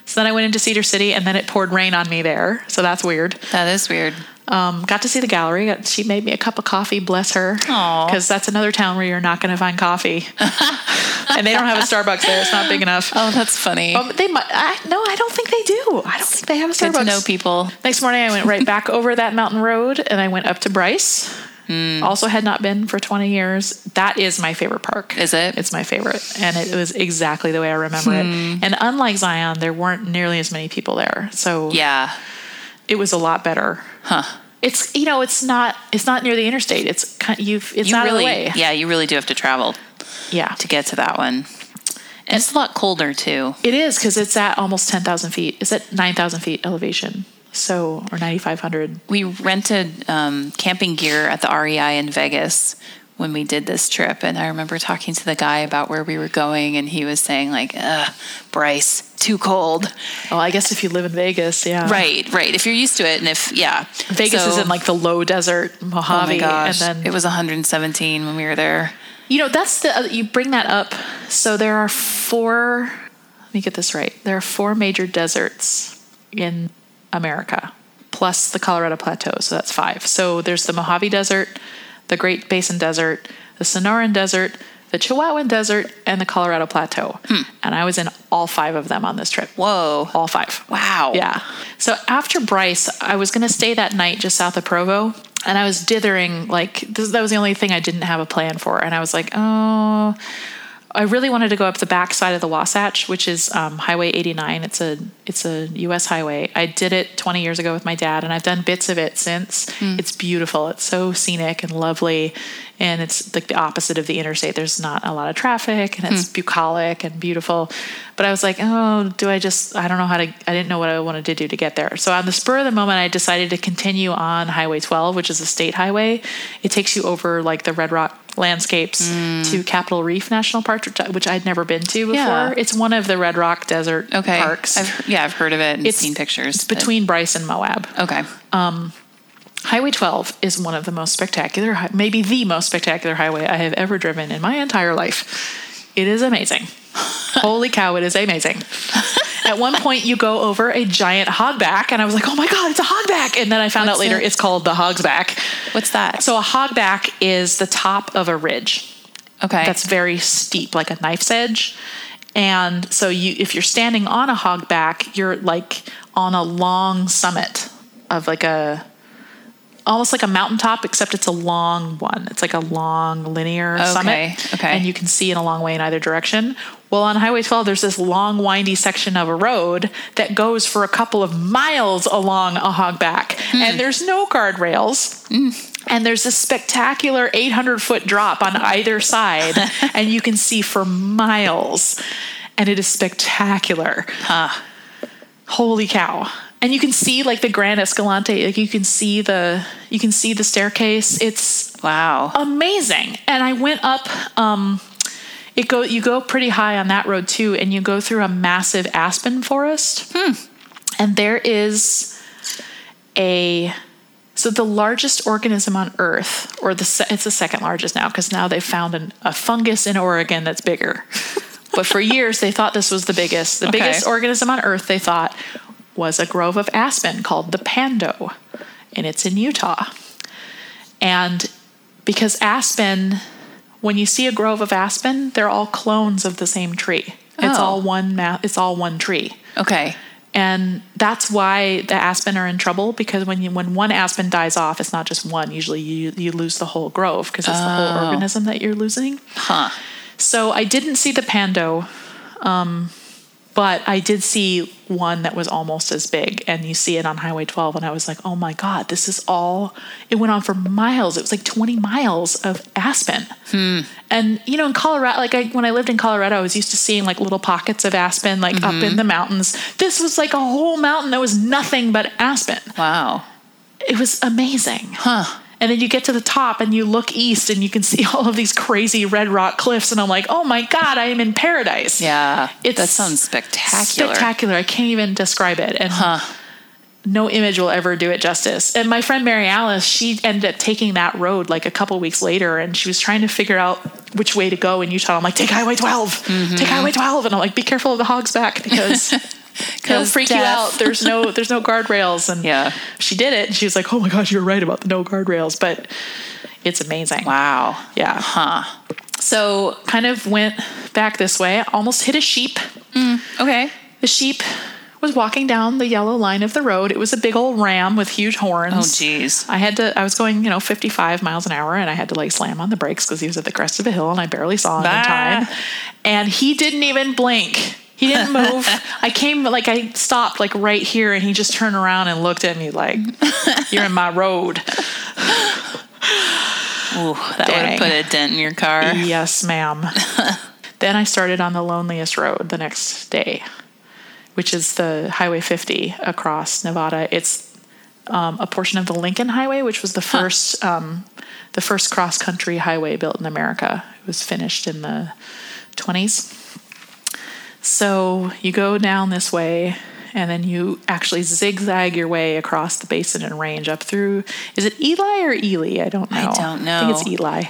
A: So then I went into Cedar City, and then it poured rain on me there. So that's weird.
B: that is weird.
A: Um, got to see the gallery. She made me a cup of coffee. Bless her. Because that's another town where you're not going to find coffee, and they don't have a Starbucks there. It's not big enough.
B: Oh, that's funny.
A: Um, they might. I, no, I don't think they do. I don't think they have a
B: Good
A: Starbucks.
B: to know people.
A: Next morning, I went right back over that mountain road, and I went up to Bryce.
B: Hmm.
A: Also, had not been for 20 years. That is my favorite park.
B: Is it?
A: It's my favorite, and it was exactly the way I remember
B: Hmm.
A: it. And unlike Zion, there weren't nearly as many people there, so
B: Yeah.
A: it was a lot better.
B: Huh.
A: It's you know, it's not it's not near the interstate. It's kind you've it's
B: you
A: out
B: really,
A: of the way.
B: yeah, you really do have to travel
A: yeah.
B: to get to that one. And it's a lot colder too.
A: It is because it's at almost 10,000 feet. It's at 9,000 feet elevation, so or 9,500.
B: We rented um, camping gear at the REI in Vegas when we did this trip, and I remember talking to the guy about where we were going, and he was saying like, Ugh, "Bryce, too cold."
A: Well, I guess if you live in Vegas, yeah.
B: Right, right. If you're used to it, and if yeah,
A: Vegas
B: So-
A: is in like the low desert
B: Oh
A: Mojave,
B: my gosh,
A: and then
B: it was 117 when we were there.
A: You know, that's the, uh, you bring that up. So there are four, let me get this right. There are four major deserts in America, plus the Colorado Plateau. So that's five. So there's the Mojave Desert, the Great Basin Desert, the Sonoran Desert, the Chihuahuan Desert, and the Colorado Plateau. And I was in all five of them on this trip.
B: Whoa.
A: All five.
B: Wow.
A: Yeah. So after Bryce, I was going to stay that night just south of Provo. And I was dithering, like, this, that was the only thing I didn't have a plan for. And I was like, oh, I really wanted to go up the back side of the Wasatch, which is um, Highway 89. It's a It's a U.S. highway. I did it 20 years ago with my dad, and I've done bits of it since. Hmm. It's beautiful. It's so scenic and lovely, and it's like the opposite of the interstate. There's not a lot of traffic, and it's hmm. bucolic and beautiful. But I was like, oh, do I just? I don't know how to. I didn't know what I wanted to do to get there. So on the spur of the moment, I decided to continue on Highway 12, which is a state highway. It takes you over like the Red Rock landscapes hmm. to Capitol Reef National Park, which I'd never been to before.
B: Yeah.
A: It's one of the Red Rock Desert
B: Okay.
A: parks.
B: I've, yeah, I've heard of it and
A: It's-
B: seen pictures.
A: It's
B: but-
A: between Bryce and Moab.
B: okay.
A: Um, highway 12 is one of the most spectacular, maybe the most spectacular highway I have ever driven in my entire life. It is amazing. Holy cow, it is amazing. At one point, you go over a giant hogback, and I was like, oh my God, it's a hogback. And then I found
B: What's
A: out later
B: it?
A: it's called the hogsback.
B: What's that?
A: So, a hogback is the top of a ridge
B: okay.
A: that's very steep, like a knife's edge. And so you if you're standing on a hogback, you're like on a long summit of like a almost like a mountaintop, except it's a long one. It's like a long linear
B: Okay,
A: summit.
B: okay.
A: And you can see in a long way in either direction. Well, on Highway 12, there's this long, windy section of a road that goes for a couple of miles along a hogback.
B: Hmm.
A: And there's no guardrails. And there's this spectacular 800 foot drop on either side, and you can see for miles. And it is spectacular. Holy cow. And you can see like the Grand Escalante, like you can see the you can see the staircase. It's
B: wow.
A: amazing. And I went up um it go you go pretty high on that road too and you go through a massive aspen forest. And there is a so the largest organism on earth or the se- it's the second largest now because now they've found an, a fungus in Oregon that's bigger. but for years they thought this was the biggest. The
B: Okay.
A: biggest organism on earth they thought was a grove of aspen called the pando and it's in Utah. And because aspen, when you see a grove of aspen, they're all clones of the same tree. It's
B: Oh.
A: all one ma- it's all one tree.
B: Okay.
A: And that's why the aspen are in trouble because when you when one aspen dies off, it's not just one. Usually you you lose the whole grove because it's the whole
B: Oh.
A: organism that you're losing.
B: Huh.
A: So I didn't see the pando, um, but I did see one that was almost as big, and you see it on Highway 12. And I was like, oh my God, this is all, it went on for miles. It was like 20 miles of aspen. Hmm. And, you know, in Colorado, like I, when I lived in Colorado, I was used to seeing like little pockets of aspen, like up in mm-hmm. the mountains. This was like a whole mountain that was nothing but aspen.
B: Wow.
A: It was amazing.
B: Huh.
A: And then you get to the top and you look east and you can see all of these crazy red rock cliffs. And I'm like, oh my God, I am in paradise.
B: Yeah.
A: It's
B: that sounds spectacular.
A: Spectacular. I can't even describe it. And
B: Huh.
A: no image will ever do it justice. And my friend Mary Alice, she ended up taking that road like a couple weeks later and she was trying to figure out which way to go in Utah. I'm like, take Highway 12, take mm-hmm. Highway 12. And I'm like, be careful of the hog's back because
B: 'Cause
A: freak you out. There's no, there's no guardrails. And
B: Yeah.
A: she did it. And she was like, oh my gosh, you're right about the no guardrails. But it's amazing.
B: Wow.
A: Yeah.
B: Huh.
A: So kind of went back this way, almost hit a sheep.
B: Mm, okay.
A: The sheep was walking down the yellow line of the road. It was a big old ram with huge horns.
B: Oh, jeez.
A: I had to, I was going, you know, 55 miles an hour and I had to like slam on the brakes because he was at the crest of a hill and I barely saw him in time. And he didn't even blink. He didn't move. I came, like, I stopped like right here and he just turned around and looked at me like, you're in my road.
B: Ooh, that would have put a dent in your car.
A: Yes, ma'am. then I started on the loneliest road the next day, which is the Highway 50 across Nevada. It's um, a portion of the Lincoln Highway, which was the first um, the first cross country highway built in America. It was finished in the 20s. So you go down this way. And then you actually zigzag your way across the basin and range up through. Is it Eli or Ely? I don't know.
B: I don't
A: I think it's
B: know.
A: Eli.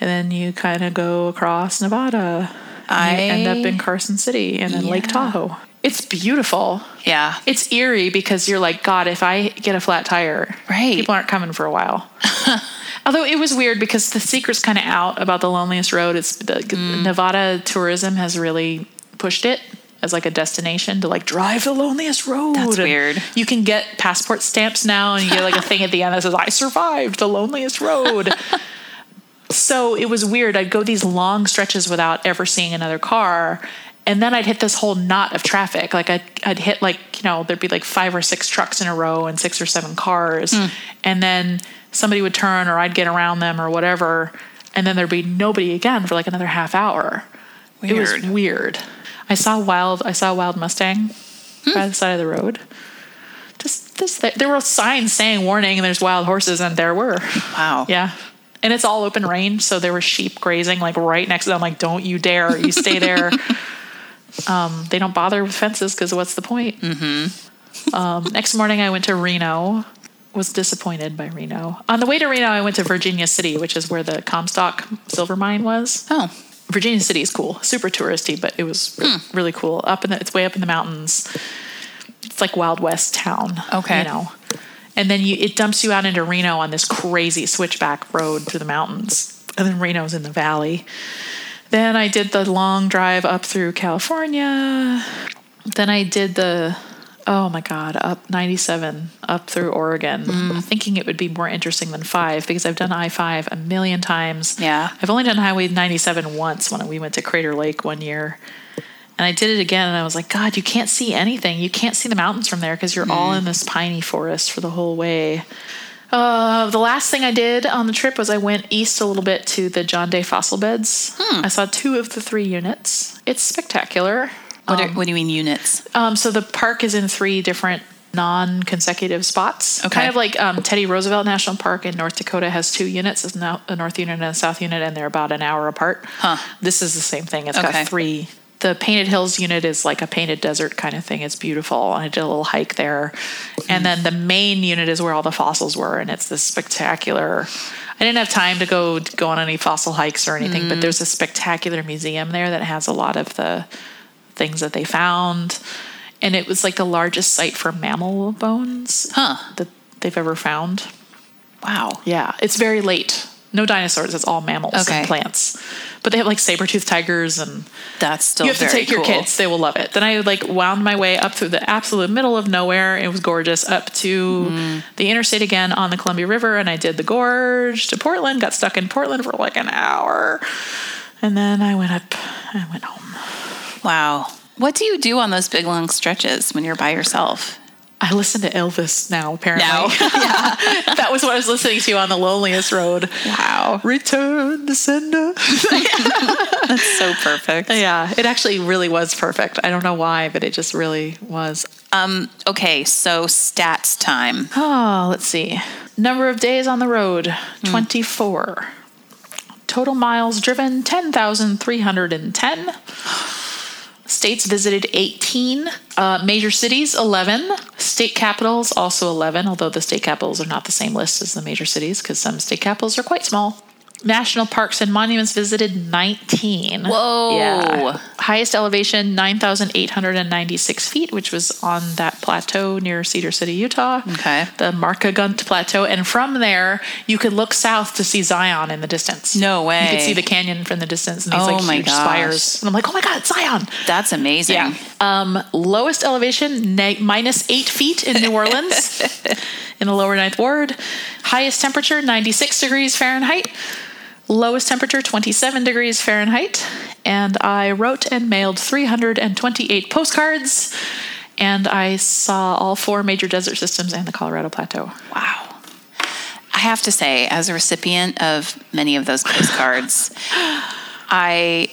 A: And then you kind of go across Nevada.
B: I-
A: you end up in Carson City and then Lake Tahoe. It's beautiful.
B: Yeah.
A: It's eerie because you're like, God, if I get a flat tire,
B: Right.
A: people aren't coming for a while. Although it was weird because the secret's kind of out about the loneliest road. It's the
B: Mm.
A: Nevada tourism has really pushed it as like a destination to like drive the loneliest road.
B: That's
A: And
B: weird.
A: You can get passport stamps now, and you get like a thing at the end that says, "I survived the loneliest road." so it was weird. I'd go these long stretches without ever seeing another car. and then I'd hit this whole knot of traffic. Like I'd, I'd hit like, you know, there'd be like five or six trucks in a row and six or seven cars. And then somebody would turn or I'd get around them or whatever. And then there'd be nobody again for like another half hour. It was
B: Weird.
A: weird. I saw wild, I saw a wild Mustang by the side of the road. Just, there, there were signs saying warning and there's wild horses and there were.
B: Wow.
A: Yeah. And it's all open range, so there were sheep grazing like right next to them. Like, don't you dare! You stay there. um, they don't bother with fences because what's the point? Mm-hmm. Um, next morning, I went to Reno. Was disappointed by Reno. On the way to Reno, I went to Virginia City, which is where the Comstock silver mine was.
B: Oh.
A: Virginia City is cool, super touristy, but it was re- hmm. really cool. Up in the, it's way up in the mountains. It's like Wild West town.
B: Okay.
A: you know, and then you it dumps you out into Reno on this crazy switchback road through the mountains, and then Reno's in the valley. Then I did the long drive up through California. Then I did the oh my god up 97 up through Oregon, mm. thinking it would be more interesting than five because I've done I five a million times.
B: Yeah.
A: I've only done Highway 97 once when we went to Crater Lake one year. And I did it again, and I was like, God, you can't see anything. You can't see the mountains from there because you're all mm. in this piney forest for the whole way. Uh, the last thing I did on the trip was I went east a little bit to the John Day fossil beds. Hmm. I saw two of the three units. It's spectacular.
B: What, are, what do you mean units?
A: Um, so the park is in three different non-consecutive spots.
B: Okay.
A: Kind of like um, Teddy Roosevelt National Park in North Dakota has two units, now a north unit and a south unit, and they're about an hour apart.
B: Huh.
A: This is the same thing. It's
B: Okay.
A: got three. The Painted Hills unit is like a painted desert kind of thing. It's beautiful. I did a little hike there. And then the main unit is where all the fossils were, and it's this spectacular. I didn't have time to go go on any fossil hikes or anything, but there's a spectacular museum there that has a lot of the things that they found. And it was like the largest site for mammal bones
B: Huh.
A: that they've ever found.
B: Wow.
A: Yeah, it's very late. No dinosaurs, it's all mammals
B: Okay.
A: and plants. But they have like saber-toothed tigers and
B: That's still
A: you have to take your kids, they will love it. Then I like wound my way up through the absolute middle of nowhere. It was gorgeous up to
B: Mm.
A: the interstate again on the Columbia River and I did the gorge to Portland, got stuck in Portland for like an hour. And then I went up I went home.
B: Wow. What do you do on those big long stretches when you're by yourself?
A: I listen to Elvis now, apparently.
B: Now?
A: yeah. That was what I was listening to on the loneliest road.
B: Wow.
A: Return the sender.
B: That's so perfect.
A: yeah, it actually really was perfect. I don't know why, but it just really was.
B: Um, okay, so stats time.
A: Oh, let's see. Number of days on the road 24. Total miles driven 10,310. States visited 18. Uh, major cities 11. State capitals also 11, although the state capitals are not the same list as the major cities because some state capitals are quite small. National parks and monuments visited 19.
B: Whoa.
A: Yeah. Highest elevation 9,896 feet, which was on that plateau near Cedar City, Utah.
B: Okay.
A: The Markagunt Plateau. And from there, you could look south to see Zion in the distance.
B: No way.
A: You could see the canyon from the distance and these
B: Oh
A: like
B: my
A: huge
B: gosh.
A: spires. And I'm like, oh my God, Zion.
B: That's amazing.
A: Yeah. Um, lowest elevation, ne- minus eight feet in New Orleans, in the lower ninth ward. Highest temperature, 96 degrees Fahrenheit. Lowest temperature, 27 degrees Fahrenheit. And I wrote and mailed 328 postcards. And I saw all four major desert systems and the Colorado Plateau.
B: Wow. I have to say, as a recipient of many of those postcards, I,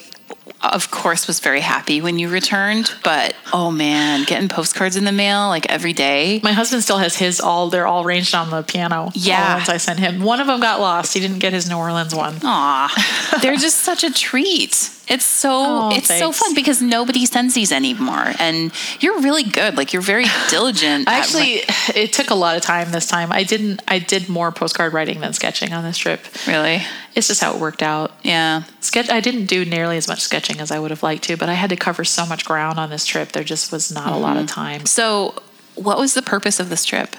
B: of course, was very happy when you returned. But oh man, getting postcards in the mail like every day.
A: My husband still has his all, they're all arranged on the piano.
B: Yeah.
A: ones I sent him. One of them got lost. He didn't get his New Orleans one.
B: Aw, they're just such a treat. It's so
A: Oh,
B: it's so fun because nobody sends these anymore, and you're really good. Like you're very diligent.
A: Actually, it took a lot of time this time. I didn't. I did more postcard writing than sketching on this trip.
B: really,
A: It's just how it worked out.
B: yeah.
A: Sketch. I didn't do nearly as much sketching as I would have liked to, but I had to cover so much ground on this trip. There just was not a lot of time.
B: So, what was the purpose of this trip?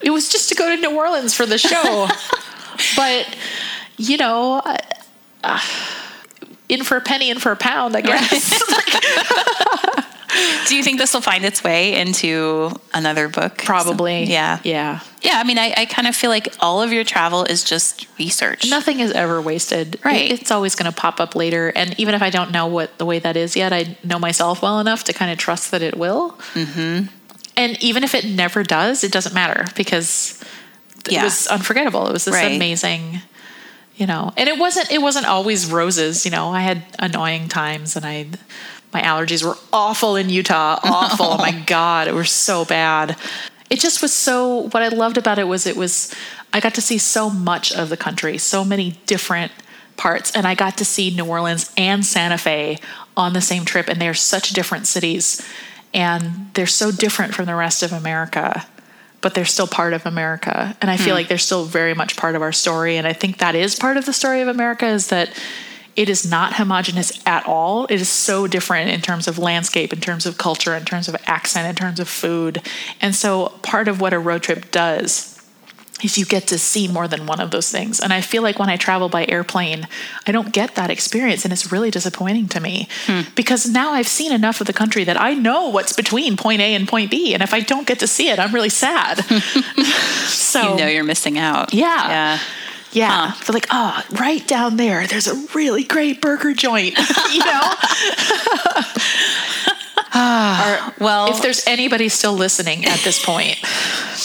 A: It was just to go to New Orleans for the show, but you know. uh, in for a penny, in for a pound, I guess.
B: Do you think this will find its way into another book?
A: Probably.
B: Yeah.
A: Yeah.
B: Yeah. I mean, I, I kind of feel like all of your travel is just research.
A: Nothing is ever wasted.
B: Right.
A: It- it's always going to pop up later. And even if I don't know what the way that is yet, I know myself well enough to kind of trust that it will. Mm-hmm. And even if it never does, it doesn't matter because it was unforgettable. It was this
B: Right.
A: amazing, you know. And it wasn't. It wasn't always roses. You know, I had annoying times, and I, my allergies were awful in Utah. Awful. oh my god, it was so bad. It just was so. What I loved about it was it was. I got to see so much of the country, so many different parts, and I got to see New Orleans and Santa Fe on the same trip, and they're such different cities, and they're so different from the rest of America but they're still part of America. And I feel hmm. like they're still very much part of our story. And I think that is part of the story of America is that it is not homogenous at all. It is so different in terms of landscape, in terms of culture, in terms of accent, in terms of food. And so part of what a road trip does is you get to see more than one of those things. And I feel like when I travel by airplane, I don't get that experience. And it's really disappointing to me hmm. because now I've seen enough of the country that I know what's between point A and point B. And if I don't get to see it, I'm really sad. so,
B: You know you're missing out.
A: Yeah.
B: Yeah.
A: yeah, they're like, oh, right down there, there's a really great burger joint, you know? Or-
B: Well,
A: if there's anybody still listening at this point,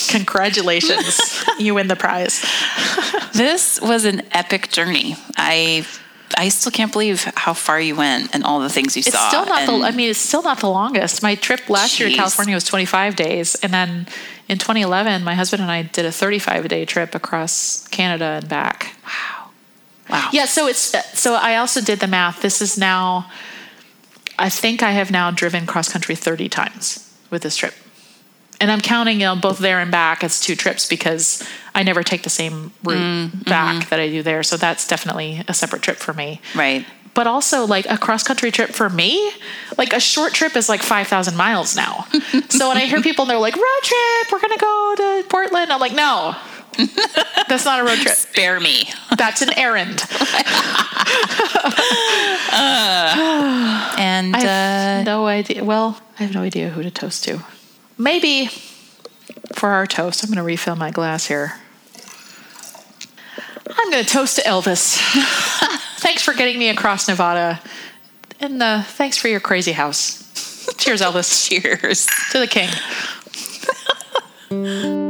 A: congratulations, you win the prize.
B: this was an epic journey. I I still can't believe how far you went and all the things you
A: It's
B: saw.
A: still not the. I mean, it's still not the longest. My trip last year to California was 25 days, and then in 2011, my husband and I did a 35 day trip across Canada and back.
B: wow. Wow.
A: Yeah, so it's so I also did the math. This is now I think I have now driven cross country 30 times with this trip. And I'm counting you know, both there and back as two trips because I never take the same route mm, back mm-hmm. that I do there. So that's definitely a separate trip for me.
B: Right.
A: But also, like a cross country trip for me, like a short trip is like 5,000 miles now. so when I hear people, they're like, road trip, we're going to go to Portland. I'm like, no, that's not a road trip.
B: Spare me.
A: That's an errand.
B: Uh, and
A: I
B: uh,
A: no idea. Well, I have no idea who to toast to. Maybe for our toast, I'm going to refill my glass here. I'm going to toast to Elvis. thanks for getting me across Nevada. And uh, thanks for your crazy house. Cheers, Elvis.
B: cheers.
A: To the king.